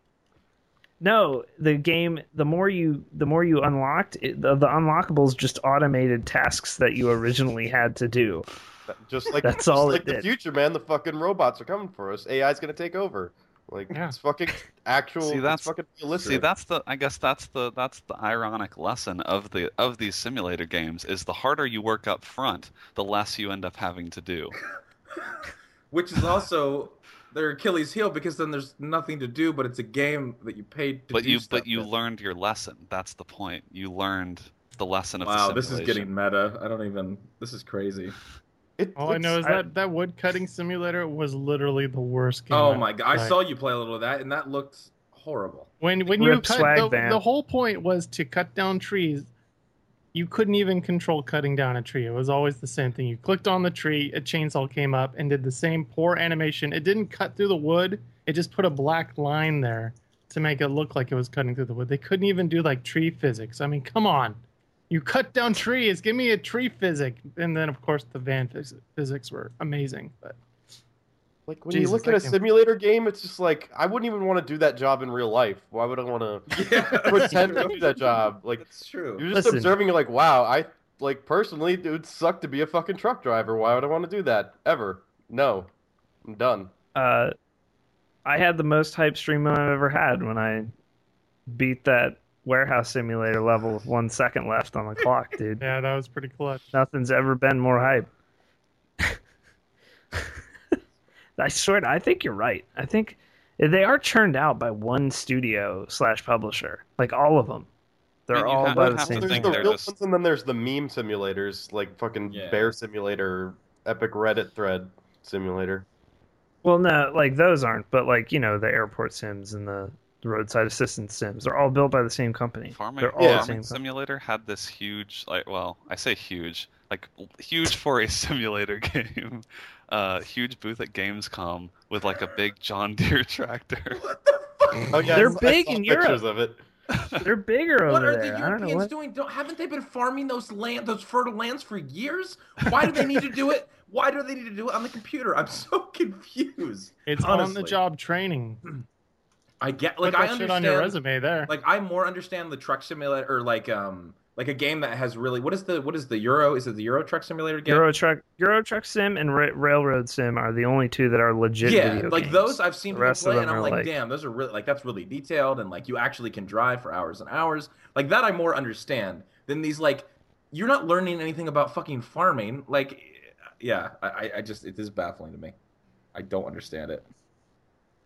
no, the game. The more you, the more you unlocked, it, the, the unlockables just automated tasks that you originally had to do. just like That's just all it like the did. future, man. The fucking robots are coming for us. AI's gonna take over. Like Yeah. it's fucking actual. See, it's that's- fucking realistic. See, that's the. I guess that's the. That's the ironic lesson of the of these simulator games is the harder you work up front, the less you end up having to do. Which is also their Achilles heel because then there's nothing to do, but it's a game that you paid to but do you stuff but you in. learned your lesson. That's the point. You learned the lesson of Wow, the this is getting meta. I don't even. This is crazy. It All I know is I- that that wood cutting simulator was literally the worst game. Oh I've my god! I saw you play a little of that, and that looked horrible. when when you Rip cut swag the, the whole point was to cut down trees. You couldn't even control cutting down a tree. It was always the same thing. You clicked on the tree, a chainsaw came up and did the same poor animation. It didn't cut through the wood. It just put a black line there to make it look like it was cutting through the wood. They couldn't even do like tree physics. I mean, come on. You cut down trees. Give me a tree physic. And then of course the van phys- physics were amazing. But Like when Jesus, you look at a game- simulator game, it's just like I wouldn't even want to do that job in real life. Why would I want to Yeah, pretend to do that job? Like it's true. you're just Listen. observing. You're like, wow, I like personally, it would suck to be a fucking truck driver. Why would I want to do that ever? No, I'm done. uh, I had the most hype stream I've ever had when I beat that warehouse simulator level with one second left on the clock, dude. yeah, that was pretty clutch. Nothing's ever been more hype. I swear, to- I think you're right. I think they are churned out by one studio slash publisher, like all of them. They're And all have- by the same There's the thing. real just- ones, and then there's the meme simulators, like fucking Yeah. Bear Simulator, Epic Reddit thread simulator. Well, no, like those aren't, but like you know the airport sims and the roadside assistance sims, they're all built by the same company. Farming, they're all Yeah. the Farming same. company. Simulator had this huge, like, well, I say huge, like huge for a simulator game. Uh, huge booth at Gamescom with like a big John Deere tractor. Oh yeah, They're I saw- I big saw in pictures Europe. of it. They're bigger What over are there. the I don't Europeans what. doing? Don't, haven't they been farming those land, those fertile lands for years? Why do they need to do it? Why do they need to do it on the computer? I'm so confused. It's on the job training. I get Put like that I shit understand on your resume there. like I more understand the truck simulator or like um like a game that has really what is the what is the Euro? Is it the Euro Truck Simulator game? Euro Truck, Euro Truck Sim, and Ra- Railroad Sim are the only two that are legit. yeah, like games. those I've seen The people play, and I'm like, like- damn, those are really like that's really detailed, and like you actually can drive for hours and hours. Like that, I more understand than these like you're not learning anything about fucking farming. Like, yeah, I, I- just it is baffling to me. I don't understand it.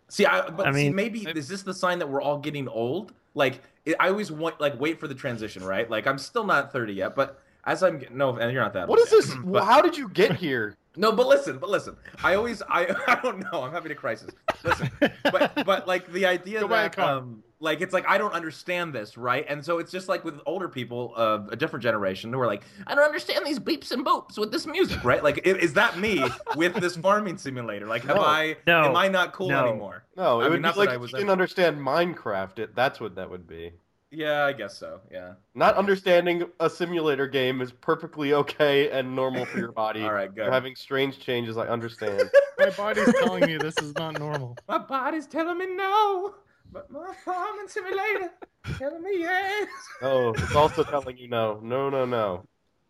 See, I but I see, mean- maybe is this the sign that we're all getting old? Like, it, I always want like wait for the transition, right? Like, I'm still not 30 yet, but as I'm no, and you're not that. What is this? But- How did you get here? No, but listen, but listen. I always, I, I don't know. I'm having a crisis. Listen, but, but like the idea Go that, um, like it's like I don't understand this, right? And so it's just like with older people of a different generation who are like, I don't understand these beeps and boops with this music, right? Like, is that me with this farming simulator? Like, have No. I, No. am I not cool No. anymore? No, it I mean, would not be that like I if was you didn't understand Minecraft. It that's what that would be. Yeah, I guess so. Yeah. Not understanding a simulator game is perfectly okay and normal for your body. All right, You're good. having strange changes. I understand. My body's telling me this is not normal. My body's telling me no, but my farming simulator telling me yes. oh, it's also telling you no, no, no, no.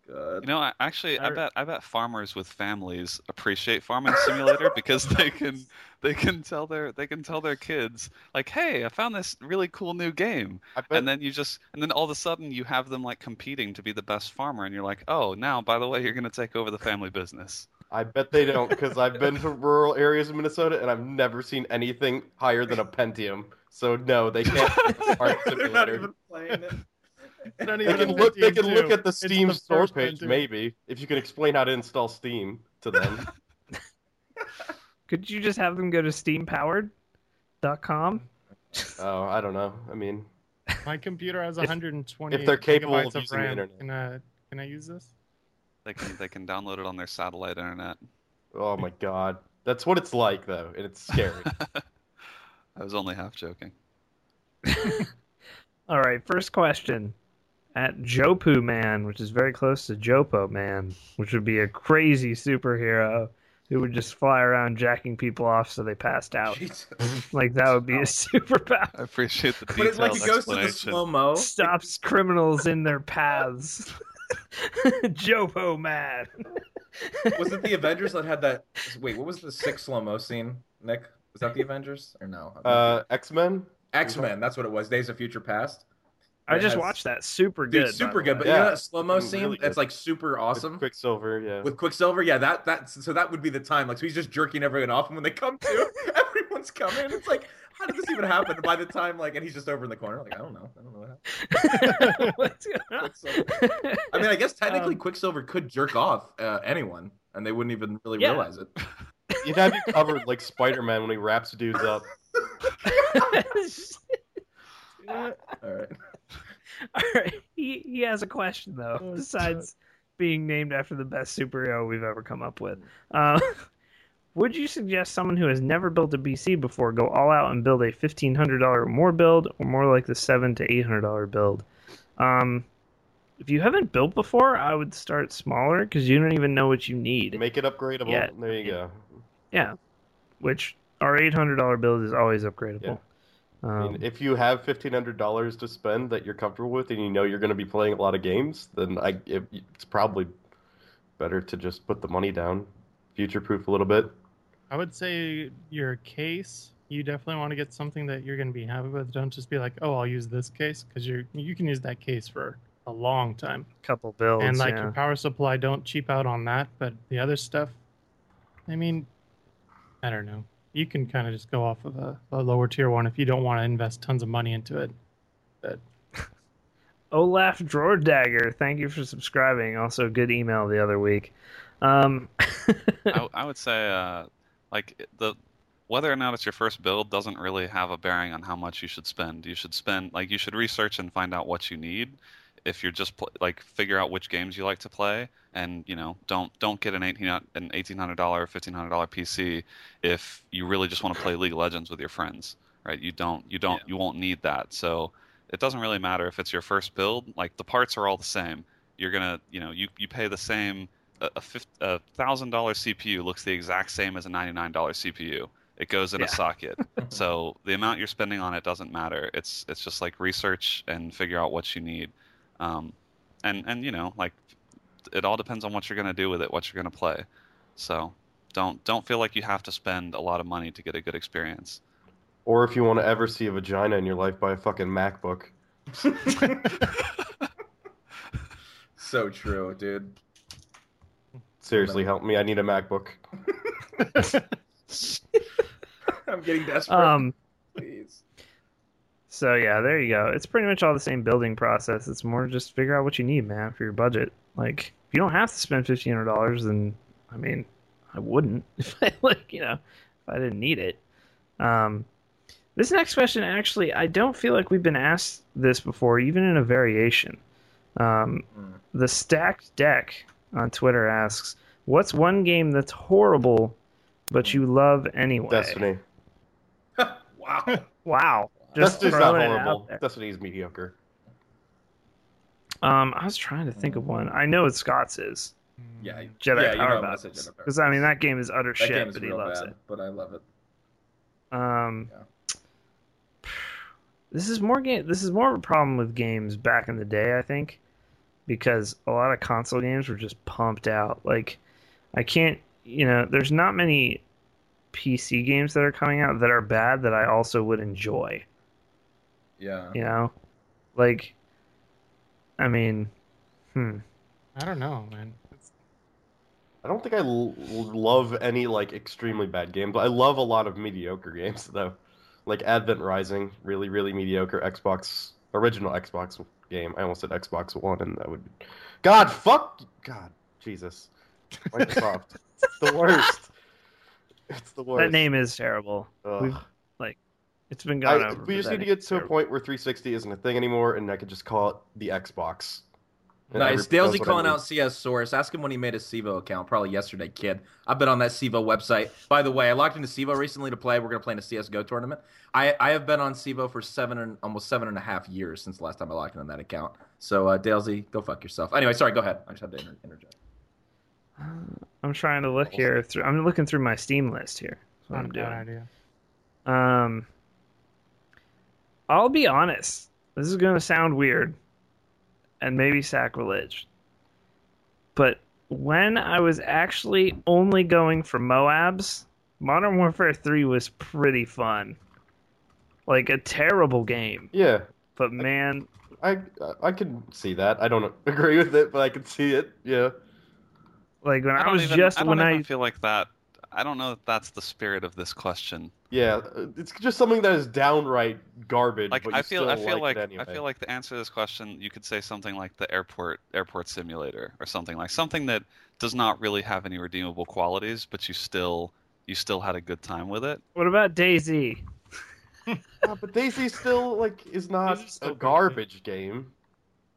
Good. You know, I, actually, I I- bet I bet farmers with families appreciate Farming Simulator because they can they can tell their they can tell their kids like, "Hey, I found this really cool new game," bet and then you just and then all of a sudden you have them like competing to be the best farmer, and you're like, "Oh, now by the way, you're gonna take over the family business." I bet they don't because I've been to rural areas of Minnesota and I've never seen anything higher than a Pentium. So no, they can't. Farm They're not even playing it. They can look. They can look at the Steam the store page, Pentium. maybe if you can explain how to install Steam to them. Could you just have them go to steampowered.com? oh, I don't know. I mean, My computer has If- 120 if they're capable gigabytes of of using the RAM. internet. Can, uh, can I use this? They can they can download it on their satellite internet. oh my god, that's what it's like though, and it's scary. I was only half joking. All right, first question. At Jopu Man, which is very close to Jopo Man, which would be a crazy superhero who would just fly around jacking people off so they passed out. Jesus. Like that would be a superpower. I appreciate the detailed But detailed it's like it goes to the explanation. slow mo. Stops criminals in their paths. Jopo Man. Was it the Avengers that had that? Wait, what was the six slow mo scene? Nick, was that the Avengers or no? Uh, X Men. X Men. That's what it was. Days of Future Past. I just has- watched that. Super Dude, good. by super good. way. But you know Yeah. that slow mo scene? really That's like super awesome. Quicksilver. Yeah. With Quicksilver, yeah, that that so that would be the time. Like, so he's just jerking everyone off, and when they come to, everyone's coming. It's like, how did this even happen? And by the time, like, and he's just over in the corner, like, I don't know, I don't know what happened. What's going on? Quicksilver. I mean, I guess technically Um, Quicksilver could jerk off uh, anyone, and they wouldn't even really Yeah. realize it. He'd have you covered like Spider Man when he wraps dudes up. All right. All right. He he has a question though. Oh, besides being named after the best superhero we've ever come up with, uh, would you suggest someone who has never built a PC before go all out and build a fifteen hundred dollar or more build, or more like the seven to eight hundred dollar build? Um, if you haven't built before, I would start smaller because you don't even know what you need. Make it upgradable. Yeah. There you go. Yeah, which our eight hundred dollar build is always upgradable. I Um, mean, if you have fifteen hundred dollars to spend that you're comfortable with, and you know you're going to be playing a lot of games, then I it, it's probably better to just put the money down, future proof a little bit. I would say your case. You definitely want to get something that you're going to be happy with. Don't just be like, "Oh, I'll use this case," because you you can use that case for a long time. couple builds. and like yeah. your power supply, don't cheap out on that. But the other stuff, I mean, I don't know. You can kind of just go off of a, a lower tier one if you don't want to invest tons of money into it. But Olaf Drawer Dagger, thank you for subscribing. Also, good email the other week. Um, I, I would say, uh, like the whether or not it's your first build doesn't really have a bearing on how much you should spend. You should spend like you should research and find out what you need. If you're just pl- like figure out which games you like to play, and you know don't don't get an eighteen an eighteen hundred dollar fifteen hundred dollar PC if you really just want to play League of Legends with your friends, right? You don't you don't you won't need that. So it doesn't really matter if it's your first build. Like the parts are all the same. You're gonna you know you you pay the same a, a a thousand dollar CPU looks the exact same as a ninety nine dollar CPU. It goes in Yeah. a socket. so the amount you're spending on it doesn't matter. It's it's just like research and figure out what you need. Um, and and you know like it all depends on what you're gonna do with it, what you're gonna play. So don't don't feel like you have to spend a lot of money to get a good experience. Or if you want to ever see a vagina in your life, buy a fucking MacBook. So true, dude. Seriously, help me. I need a MacBook. I'm getting desperate. um, Please. So yeah, there you go. It's pretty much all the same building process. It's more just figure out what you need, man, for your budget. Like if you don't have to spend fifteen hundred dollars, then I mean, I wouldn't if I like you know if I didn't need it. Um, this next question actually, I don't feel like we've been asked this before, even in a variation. Um, the stacked deck on Twitter asks, "What's one game that's horrible, but you love anyway?" Destiny. wow. Wow. Just Destiny's not throwing it out horrible. there. Destiny's mediocre. Um, I was trying to think of one. I know what Scott's is. Yeah. Jedi yeah, Power I'm gonna say Battles. Because I mean that game is utter That shit, is but he loves bad, but I love it. it. Um, this is more game. This is more of a problem with games back in the day, I think, because a lot of console games were just pumped out. Like, I can't, you know, there's not many PC games that are coming out that are bad that I also would enjoy. Yeah. You know, like, I mean, hmm. I don't know, man. It's, I don't think I l- love any like extremely bad games, but I love a lot of mediocre games though. Like Advent Rising, really really mediocre Xbox original Xbox game. I almost said Xbox One, and that would. God, fuck, God, Jesus, Microsoft, it's the worst. It's the worst. That name is terrible. Ugh. Like, it's been gone I, over. we just need to get is to a point where 360 isn't a thing anymore, and I could just call it the Xbox. And Nice. everybody knows Dalesy calling out CS Source. Ask him when he made a CEVO account. Probably yesterday, kid. I've been on that CEVO website. By the way, I logged into CEVO recently to play. We're gonna play in a CS:GO tournament. I I have been on CEVO for seven and almost seven and a half years since the last time I logged in on that account. So uh, Dalesy, go fuck yourself. Anyway, sorry. Go ahead. I just had to inter- interject. I'm trying to look here. Through, I'm looking through my Steam list here. That's what not I'm doing. idea. Um, I'll be honest. This is going to sound weird, and maybe sacrilege. But when I was actually only going for Moabs, Modern Warfare 3 was pretty fun. Like a terrible game, Yeah, but man, I I can see that. I don't agree with it, but I can see it. Yeah. like when I I, was even, just I don't when even I feel like that. I don't know if that's the spirit of this question. Yeah, uh, it's just something that is downright garbage. Like but you I feel, I feel like, like, anyway. I feel like the answer to this question, you could say something like the airport airport simulator or something like something that does not really have any redeemable qualities, but you still you still had a good time with it. what about DayZ? Yeah, but DayZ still like is not a a good garbage game.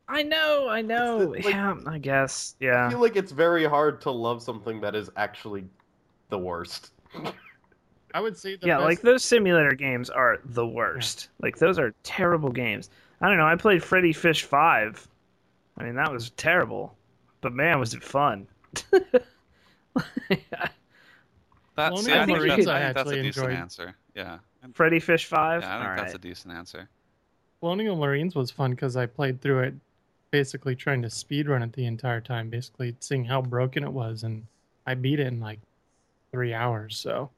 I know, I know. like- yeah, I guess. Yeah. I feel like it's very hard to love something that is actually the worst. I would say the yeah, best, like those simulator games are the worst. Like those are terrible games. I don't know. I played Freddi Fish Five. I mean, that was terrible, but man, was it fun! That, Well, see, I I think, think that's, you I could- that's a decent enjoyed- answer. Yeah, Freddi Fish Five. yeah, I think All that's right. a decent answer. Colonial Marines was fun because I played through it, basically trying to speedrun it the entire time, basically seeing how broken it was, and I beat it in like three hours. So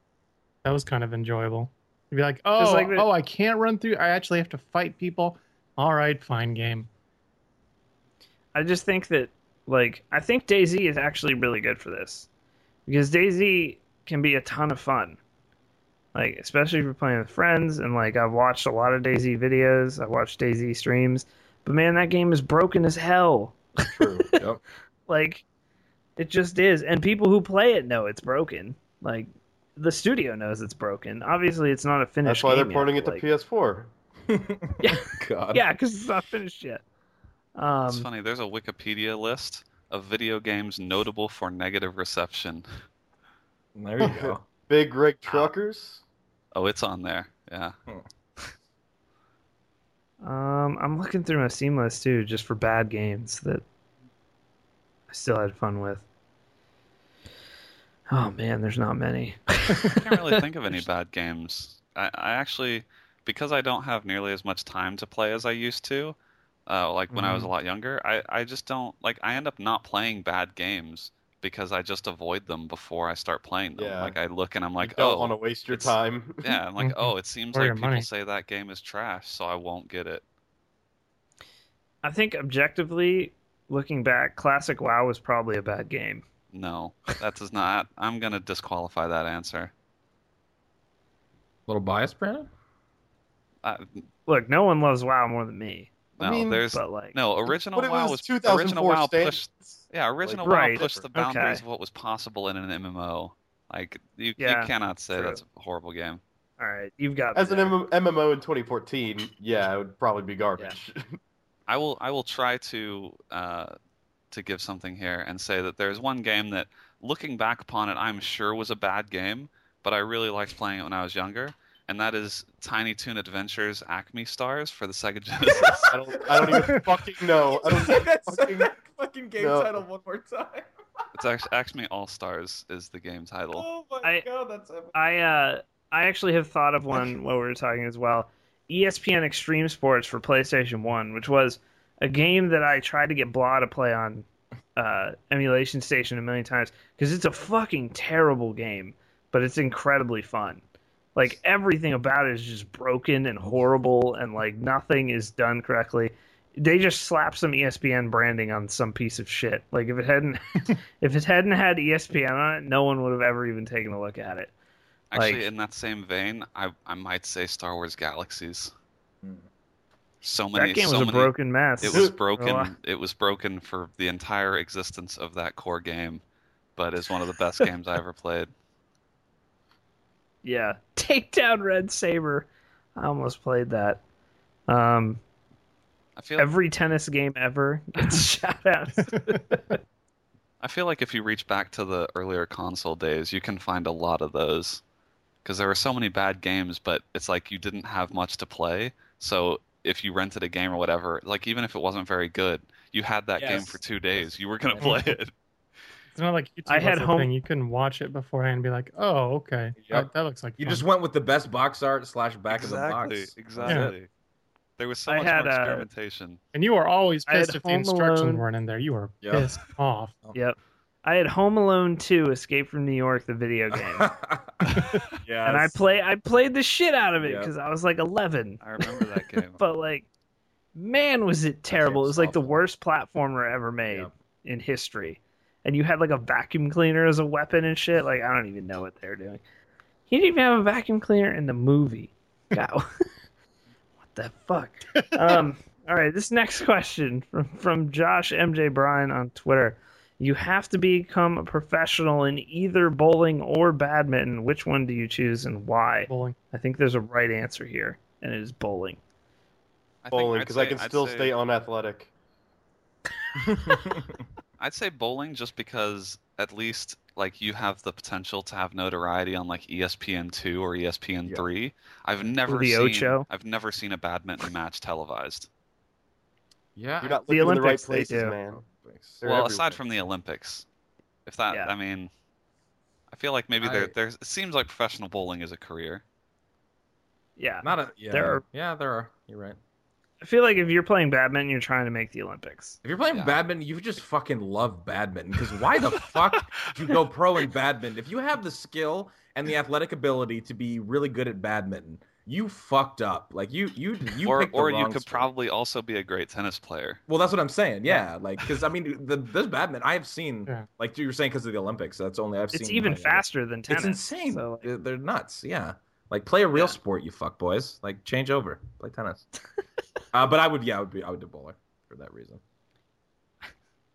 that was kind of enjoyable. You'd be like, oh, like oh, I can't run through. I actually have to fight people. All right, fine game. I just think that, like, I think DayZ is actually really good for this because DayZ can be a ton of fun. Like, especially if you're playing with friends, and like, I've watched a lot of DayZ videos. I've watched DayZ streams, but man, that game is broken as hell. True. Yep. Like, it just is, and people who play it know it's broken. Like, the studio knows it's broken. Obviously, it's not a finished. That's why they're porting yet, it to PS4. Yeah, God. yeah, because it's not finished yet. Um, It's funny. There's a Wikipedia list of video games notable for negative reception. There you go. Big rig truckers. Oh, it's on there. Yeah. Um, I'm looking through my Steam list too, just for bad games that I still had fun with. Oh man, there's not many. I can't really think of any bad games. I, I actually, because I don't have nearly as much time to play as I used to, uh, like when I was a lot younger, I, I just don't like. I end up not playing bad games because I just avoid them before I start playing them. Yeah. Like I look and I'm like, you don't oh, want to waste your time. yeah. I'm like, oh, it seems like people money. say that game is trash, so I won't get it. I think objectively, looking back, Classic WoW was probably a bad game. No, that does not. I'm gonna disqualify that answer. little bias, Brandon. Uh, Look, no one loves WoW more than me. no, I mean, there's But like, no original But WoW was was 2004 original WoW standards. pushed yeah original Right. WoW pushed the boundaries Okay. of what was possible in an MMO. Like you, Yeah, you cannot say true. that's a horrible game. all right, you've got As an there. M- MMO in 2014, yeah, it would probably be garbage. I will I will try to uh, to give something here and say that there's one game that looking back upon it I'm sure was a bad game, but I really liked playing it when I was younger, and that is Tiny Toon Adventures Acme Stars for the Sega Genesis. I don't, I don't even fucking know. I don't even That's fucking... fucking game No. title one more time. it's actually Acme All Stars is the game title. Oh my I- god, that's epic. I uh I actually have thought of one while we were talking as well. ESPN Extreme Sports for PlayStation One, which was a game that I tried to get Blah to play on uh, emulation station a million times because it's a fucking terrible game, but it's incredibly fun. Like everything about it is just broken and horrible, and like nothing is done correctly. They just slap some ESPN branding on some piece of shit. Like if it hadn't, if it hadn't had ESPN on it, no one would have ever even taken a look at it. Actually, Like- in that same vein, I I might say Star Wars Galaxies. So many. That game was so a many, broken mess. It was Oh, broken. It was broken for the entire existence of that core game, but is one of the best games I ever played. yeah. Take down Red Saber. I almost played that. Um, I feel every tennis game ever gets shout outs. I feel like if you reach back to the earlier console days, you can find a lot of those. Because there were so many bad games, but it's like you didn't have much to play. So if you rented a game or whatever, like even if it wasn't very good, you had that game for two days. You were gonna play it. It's not like YouTube I had home- thing. You couldn't watch it beforehand and be like, "Oh, okay, Yep. that, that looks like You fun." just went with the best box art slash back of the exactly, box. exactly. There was so I much had, more uh, experimentation. and you were always pissed if the instructions Alone. weren't in there. You were Yep. pissed off. yep. I had Home Alone 2 Escape from New York, the video game. yeah. and I play I played the shit out of it Yep. because I was like 11. I remember that game. But like, man, was it terrible! It was like the worst platformer ever made Yep. in history. And you had like a vacuum cleaner as a weapon and shit. Like I don't even know what they're doing. He didn't even have a vacuum cleaner in the movie. God, what the fuck? Um. All right, this next question from from Josh MJ Bryan on Twitter. You have to become a professional in either bowling or badminton. Which one do you choose and why? Bowling. I think there's a right answer here, and it is bowling. I Bowling, because I can I'd still say- stay unathletic. I'd say bowling just because at least like you have the potential to have notoriety on like ESPN two or ESPN three. I've never the seen Ocho. I've never seen a badminton match televised. yeah. You're not The looking in the right places, man. Thanks. They're well, everywhere. aside from the Olympics, if that Yeah. I mean, I feel like maybe I- there there's it seems like professional bowling is a career. Yeah, Not a yeah. There are- yeah, there are. You're right. I feel like if you're playing badminton, you're trying to make the Olympics. If you're playing Yeah. badminton, you just fucking love badminton. Because why the fuck would you go pro in badminton? If you have the skill and the athletic ability to be really good at badminton, you fucked up. Like you, you, you. or picked the or you could sport. probably also be a great tennis player. Well, that's what I'm saying. Yeah, like because I mean, the there's badminton. I have seen Yeah. like you were saying because of the Olympics. That's only I've It's seen. It's even like, faster than tennis. It's insane. So, like, they're, they're nuts. Yeah, like play a real Yeah. sport, you fuck boys. Like change over, play tennis. uh, but I would, yeah, I would be, I would do bowler for that reason.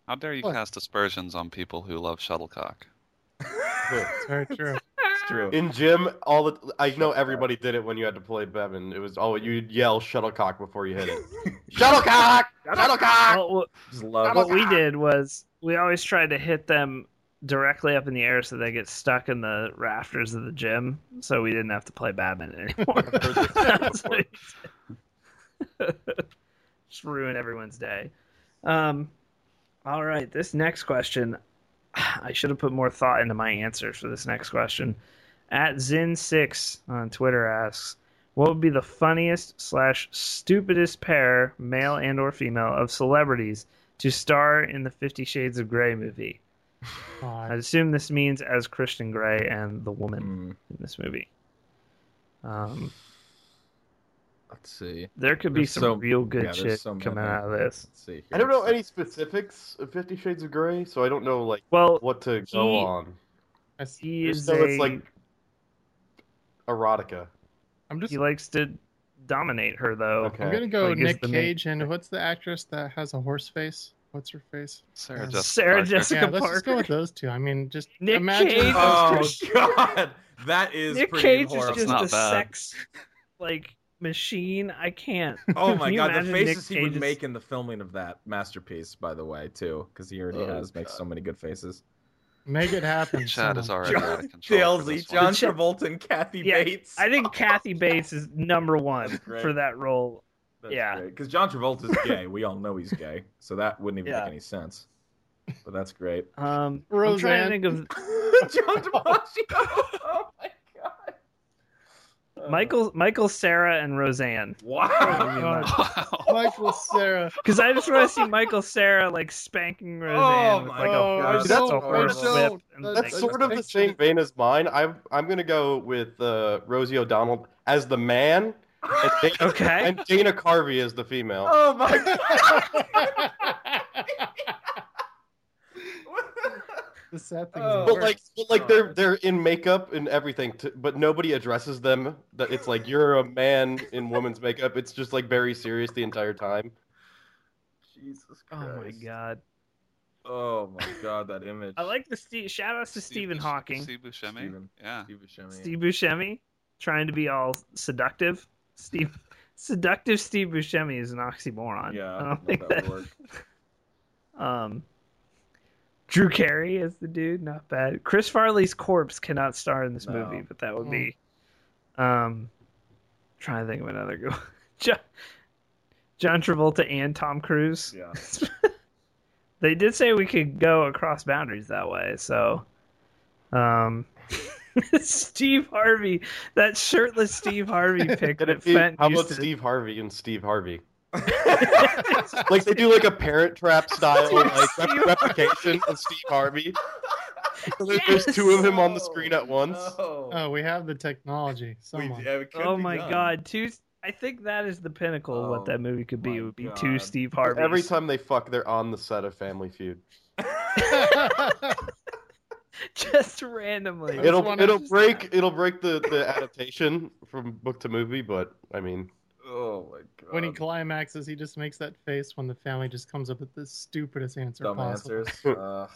How dare you What? cast aspersions on people who love shuttlecock? It's very true. It's true. In gym, all the I know everybody did it when you had to play badminton. It was oh you'd yell shuttlecock before you hit it. shuttlecock, shuttlecock. well, what, Just love. what we did was we always tried to hit them directly up in the air so they get stuck in the rafters of the gym, so we didn't have to play badminton anymore. I've heard this story That's before. what he said. Just ruin everyone's day. Um, all right, this next question, I should have put more thought into my answers for this next question. At Zin6 on Twitter asks, what would be the funniest slash stupidest pair, male and or female, of celebrities to star in the Fifty Shades of Grey movie? I assume this means as Christian Grey and the woman Mm, in this movie. Um, let's see. there could be There's some so- real good yeah, shit so coming out of this. Let's see. I don't know any specifics of Fifty Shades of Grey, so I don't know like Well, what to go on. I see. he is know a, it's like erotica. I'm just he likes to dominate her though. Okay. I'm gonna go Like, Nick the main- Cage and what's the actress that has a horse face? What's her face? Sarah Uh, Jessica Sarah Parker. Jessica- yeah, let's just go with those two. I mean, just Nick imagine. Cage. Oh God, that is Nick pretty Cage is just not a bad. sex like machine. I can't. Oh my god, the faces Nick he would Cage's- make in the filming of that masterpiece, by the way, too, because he already Oh, has makes so many good faces. Make it happen. Chad is someone. already out of control. for Dalsy, this one. John Travolta, and Kathy Yeah, Bates. I think Kathy Bates is number one for that role. That's yeah. because John Travolta's gay. We all know he's gay, so that wouldn't even Yeah. make any sense. But that's great. Um, I'm trying to think of John DiMaggio. Oh my god. Uh, Michael, Michael, Sarah, and Roseanne. Wow. Wow. Michael Cera. Because I just want to see Michael Cera like spanking Roseanne with like Oh, a I horse, don't- horse whip. And, That's like, sort of the same vein as mine. I'm I'm gonna go with uh, Rosie O'Donnell as the man, and Dana, Okay. and Dana Carvey as the female. Oh my god. the sad thing Oh. is, But like, but like they're they're in makeup and everything, to, but nobody addresses them. That it's like you're a man in woman's makeup. It's just like very serious the entire time. Jesus Christ! oh my god! Oh my god, that image. I like the Steve. Shout outs to Steve Stephen Bush- Hawking, Steve Buscemi. Steven. Yeah. Steve Buscemi. Steve Buscemi, trying to be all seductive. Steve, seductive Steve Buscemi is an oxymoron. Yeah, I don't think that that. would work. Um, Drew Carey is the dude, not bad. Chris Farley's corpse cannot star in this No. movie, but that would Mm. be. Um, trying to think of another go. John, John Travolta and Tom Cruise. Yeah. They did say we could go across boundaries that way, so. Um, Steve Harvey, that shirtless Steve Harvey pic And that you- how about Steve Harvey and Steve Harvey? Like they do like a Parent Trap style like rep- replication of Steve Harvey. So there- There's two of him on the screen at once. No. oh, we have the technology. We- yeah, Oh my done. god, two. I think that is the pinnacle of Oh what that movie could be. my It would be two Steve Harvey. Every time they fuck, they're on the set of Family Feud. just randomly. It'll it'll just- break it'll break the, the adaptation from book to movie, but I mean, Oh my god. when he climaxes, he just makes that face when the family just comes up with the stupidest answer Dumb possible. answers. Uh,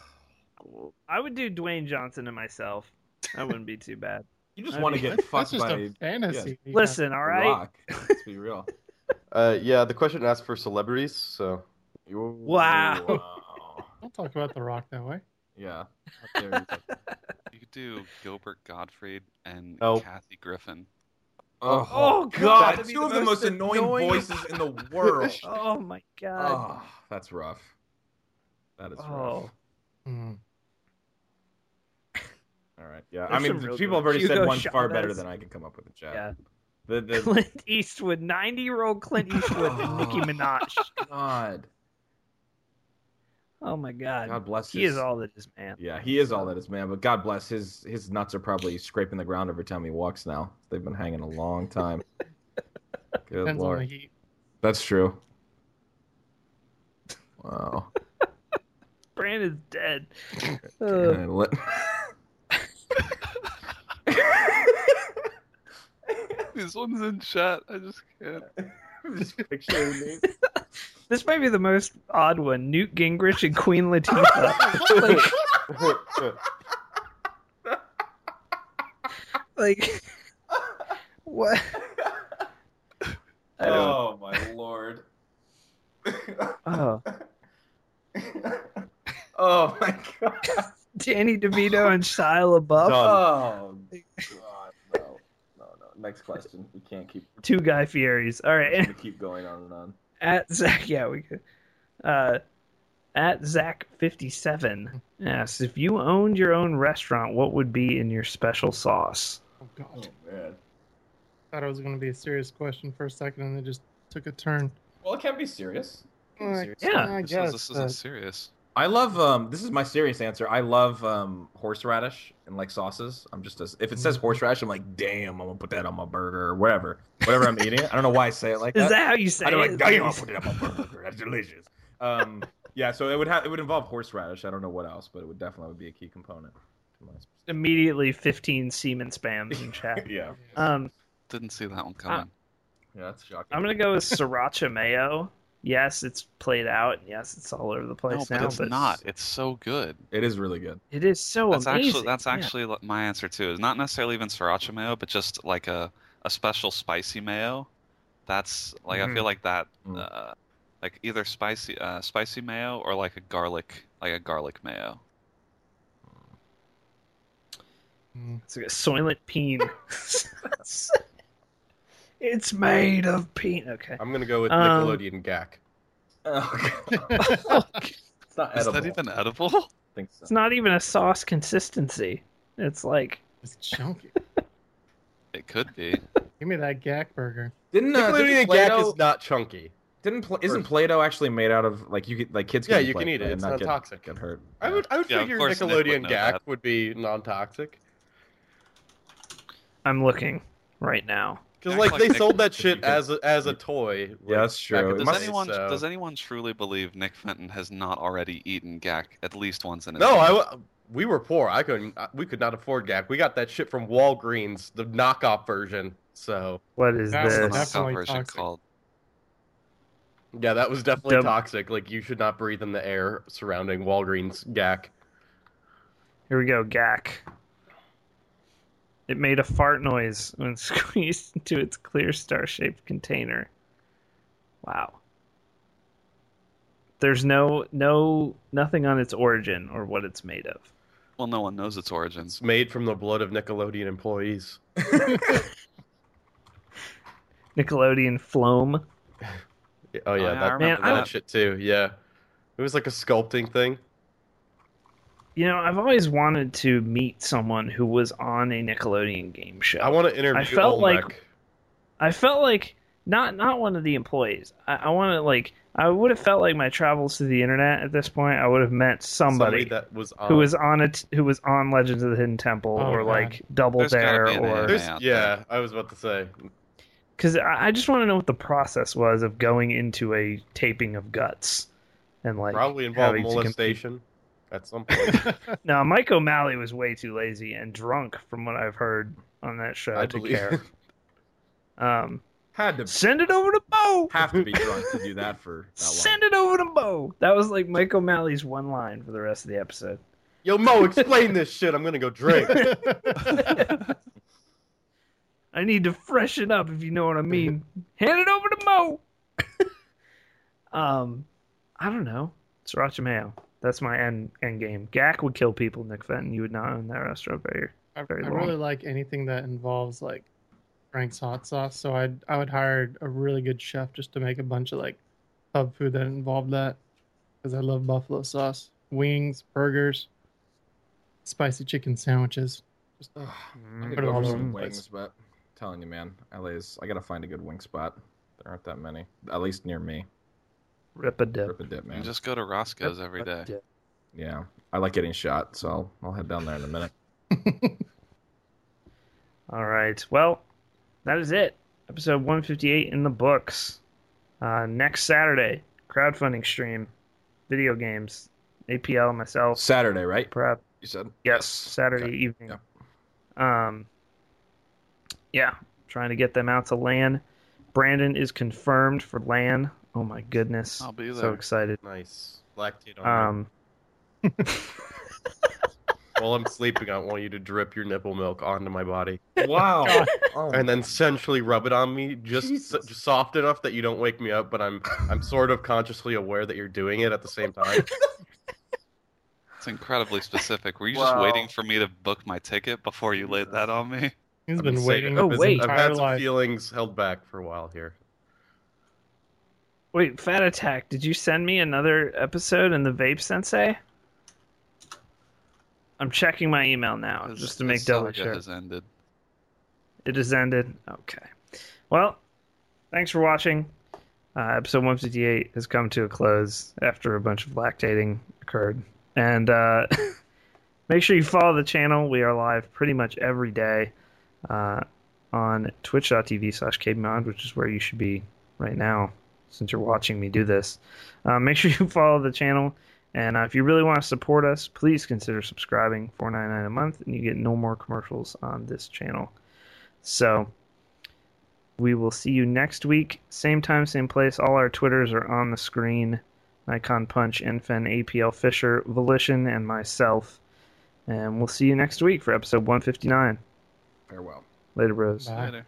I would do Dwayne Johnson and myself. That wouldn't be too bad. you just I want to get That's fucked just by a fantasy. you Listen, all right. Rock. Let's be real. uh, yeah. The question asked for celebrities, so Wow. got. Don't talk about the Rock that way. Yeah. How dare you. You could do Gilbert Gottfried and Nope. Kathy Griffin. Oh, Oh, God, God. that'd Two the of the most most annoying, annoying- voices in the world. Oh my god. oh, that's rough. That is rough. Oh. Hmm. All right. Yeah. There's I mean, some people good have already said Hugo one far better than I can come up with in chat. Yeah. The, the, Clint Eastwood, 90 year old Clint Eastwood and Nicki Minaj. God. Oh my god. God bless he his- is all that is man. Yeah, he is all that is, man. But God bless his his nuts are probably scraping the ground every time he walks now. They've been hanging a long time. Good Depends on the lord, heat. that's true. Wow. Brandon's dead. Uh, And let- This one's in chat. I just can't. Just picturing me. This might be the most odd one. Newt Gingrich and Queen Latifah. like, like, what? I don't. Oh my lord. Oh, oh my god. Danny DeVito and Shia LaBeouf. Done. Oh god. No. No, no. Next question. We can't keep Two Guy Fieri's. All right, we keep going on and on. At Zach, yeah, we could. Uh, at Zach fifty seven asks if you owned your own restaurant, what would be in your special sauce? Oh god. Oh man. Thought it was going to be a serious question for a second, and it just took a turn. Well, it can't be serious. It can be Uh, serious. Yeah, I This, guess. is, this uh, isn't serious. I love um this is my serious answer. I love um horseradish and like sauces. I'm just a, if it says horseradish, I'm like, damn, I'm gonna put that on my burger or whatever. Whatever I'm eating. I don't know why I say it like Is that. that how you say it? I don't it? like, damn, I'll put it on my burger. That's delicious. Um yeah, so it would have it would involve horseradish. I don't know what else, but it would definitely be a key component to my Immediately fifteen semen spams in chat. Yeah. Um, Didn't see that one coming. Yeah, that's shocking. I'm gonna go with sriracha mayo. Yes, it's played out. Yes, it's all over the place No, but now. it's not. It's so good. It is really good. It is so That's amazing. actually that's Yeah. actually li- my answer too. It's not necessarily even sriracha mayo, but just like a, a special spicy mayo. That's like I Mhm. feel like that, Mm. uh, like either spicy uh, spicy mayo or like a garlic like a garlic mayo. Mm. It's like a soylent peen. it's made of peen. Okay. I'm gonna go with Um, Nickelodeon Gak. it's not Is edible. that even edible? I think so. It's not even a sauce consistency. It's like It's chunky. It could be. Give me that Gak burger. Didn't, uh, Nickelodeon didn't Gak Play-Doh, is not chunky. didn't Pl- isn't Or- Play-Doh actually made out of like you could like kids? Yeah, can you play can eat it. and It's not not get, toxic. Get hurt. I would I would Yeah, of figure course Nick would Nickelodeon know Gak that. would be non-toxic. I'm looking right now. Because like, like they Nick- sold that shit as a, as a toy. Yeah, like, that's true. back in It the Does must- anyone so- does anyone truly believe Nick Fenton has not already eaten Gak at least once in his No, life? I w- we were poor. I couldn't. We could not afford Gak. We got that shit from Walgreens, the knockoff version. So What is That's What's the this? definitely version toxic. called? yeah, that was definitely Dub- toxic. Like you should not breathe in the air surrounding Walgreens Gak. Here we go, Gak. It made a fart noise when squeezed into its clear star-shaped container. Wow. There's no no nothing on its origin or what it's made of. Well, no one knows its origins. Made from the blood of Nickelodeon employees. Nickelodeon Floam. Oh yeah, yeah, I that, remember that that. shit too. Yeah, it was like a sculpting thing. You know, I've always wanted to meet someone who was on a Nickelodeon game show. I want to interview. I felt Olmec. like- I felt like not not one of the employees. I, I want to like I would have felt like my travels to the internet at this point. I would have met somebody, that was on. who was on it who was on Legends of the Hidden Temple Oh, or God. like Double There's Dare or anime. There's- out yeah, I was about to say. because I, I just want to know what the process was of going into a taping of Guts and like Probably involved having to molestation at some point. now, Mike O'Malley was way too lazy and drunk, from what I've heard on that show, I to believe. care. Um, Had to send it over to Mo. have to be drunk to do that for that. Send it over to Mo. That was like Mike O'Malley's one line for the rest of the episode. Yo, Mo, explain this shit. I'm gonna go drink. I need to freshen up, if you know what I mean. Hand it over to Mo. um, I don't know. Sriracha mayo. That's my end end game. Gak would kill people. Nick Fenton, you would not own that restaurant very. I, Very I long. really like anything that involves like Frank's hot sauce. So I'd I would hire a really good chef just to make a bunch of like pub food that involved that because I love buffalo sauce, wings, burgers, spicy chicken sandwiches. Just uh, I could Put it go all for over some the place. wings, but I'm telling you, man, LA's. I gotta find a good wing spot. There aren't that many, at least near me. Rip a dip. Rip a dip, You man. just go to Roscoe's every day. Yeah, I like getting shot, so I'll, I'll head down there in a minute. All right. Well, that is it. Episode 158 in the books. Uh, next Saturday, crowdfunding stream, video games, APL, myself, Saturday, right? prep. You said Yes, Saturday Okay. evening. Um, yeah, trying to get them out to LAN. Brandon is confirmed for LAN. Oh my goodness, I'll be so excited. nice. Lactate on me. Um, While I'm sleeping, I want you to drip your nipple milk onto my body, Wow. oh, and then sensually rub it on me, just, Jesus. just soft enough that you don't wake me up, but I'm I'm sort of consciously aware that you're doing it at the same time. It's incredibly specific. Were you just waiting for me to book my ticket before you laid that on me? he's I've been saving waiting up Oh, wait. I've had some life. feelings held back for a while here. Wait, Fat Attack, did you send me another episode in the Vape Sensei? I'm checking my email now His- just to make double sure. has ended. It has ended. Okay. Well, thanks for watching. Uh, episode 158 has come to a close after a bunch of lactating occurred. And uh, make sure you follow the channel. We are live pretty much every day uh, on twitch.tv slash kbmod, which is where you should be right now since you're watching me do this. Uh, make sure you follow the channel. And uh, if you really want to support us, please consider subscribing for nine nine a month, and you get no more commercials on this channel. So we will see you next week, same time, same place. All our Twitters are on the screen: Nikon Punch, Enfen, APL Fisher, Volition, and myself. And we'll see you next week for episode 159. Farewell. Later, bros. Bye. Later.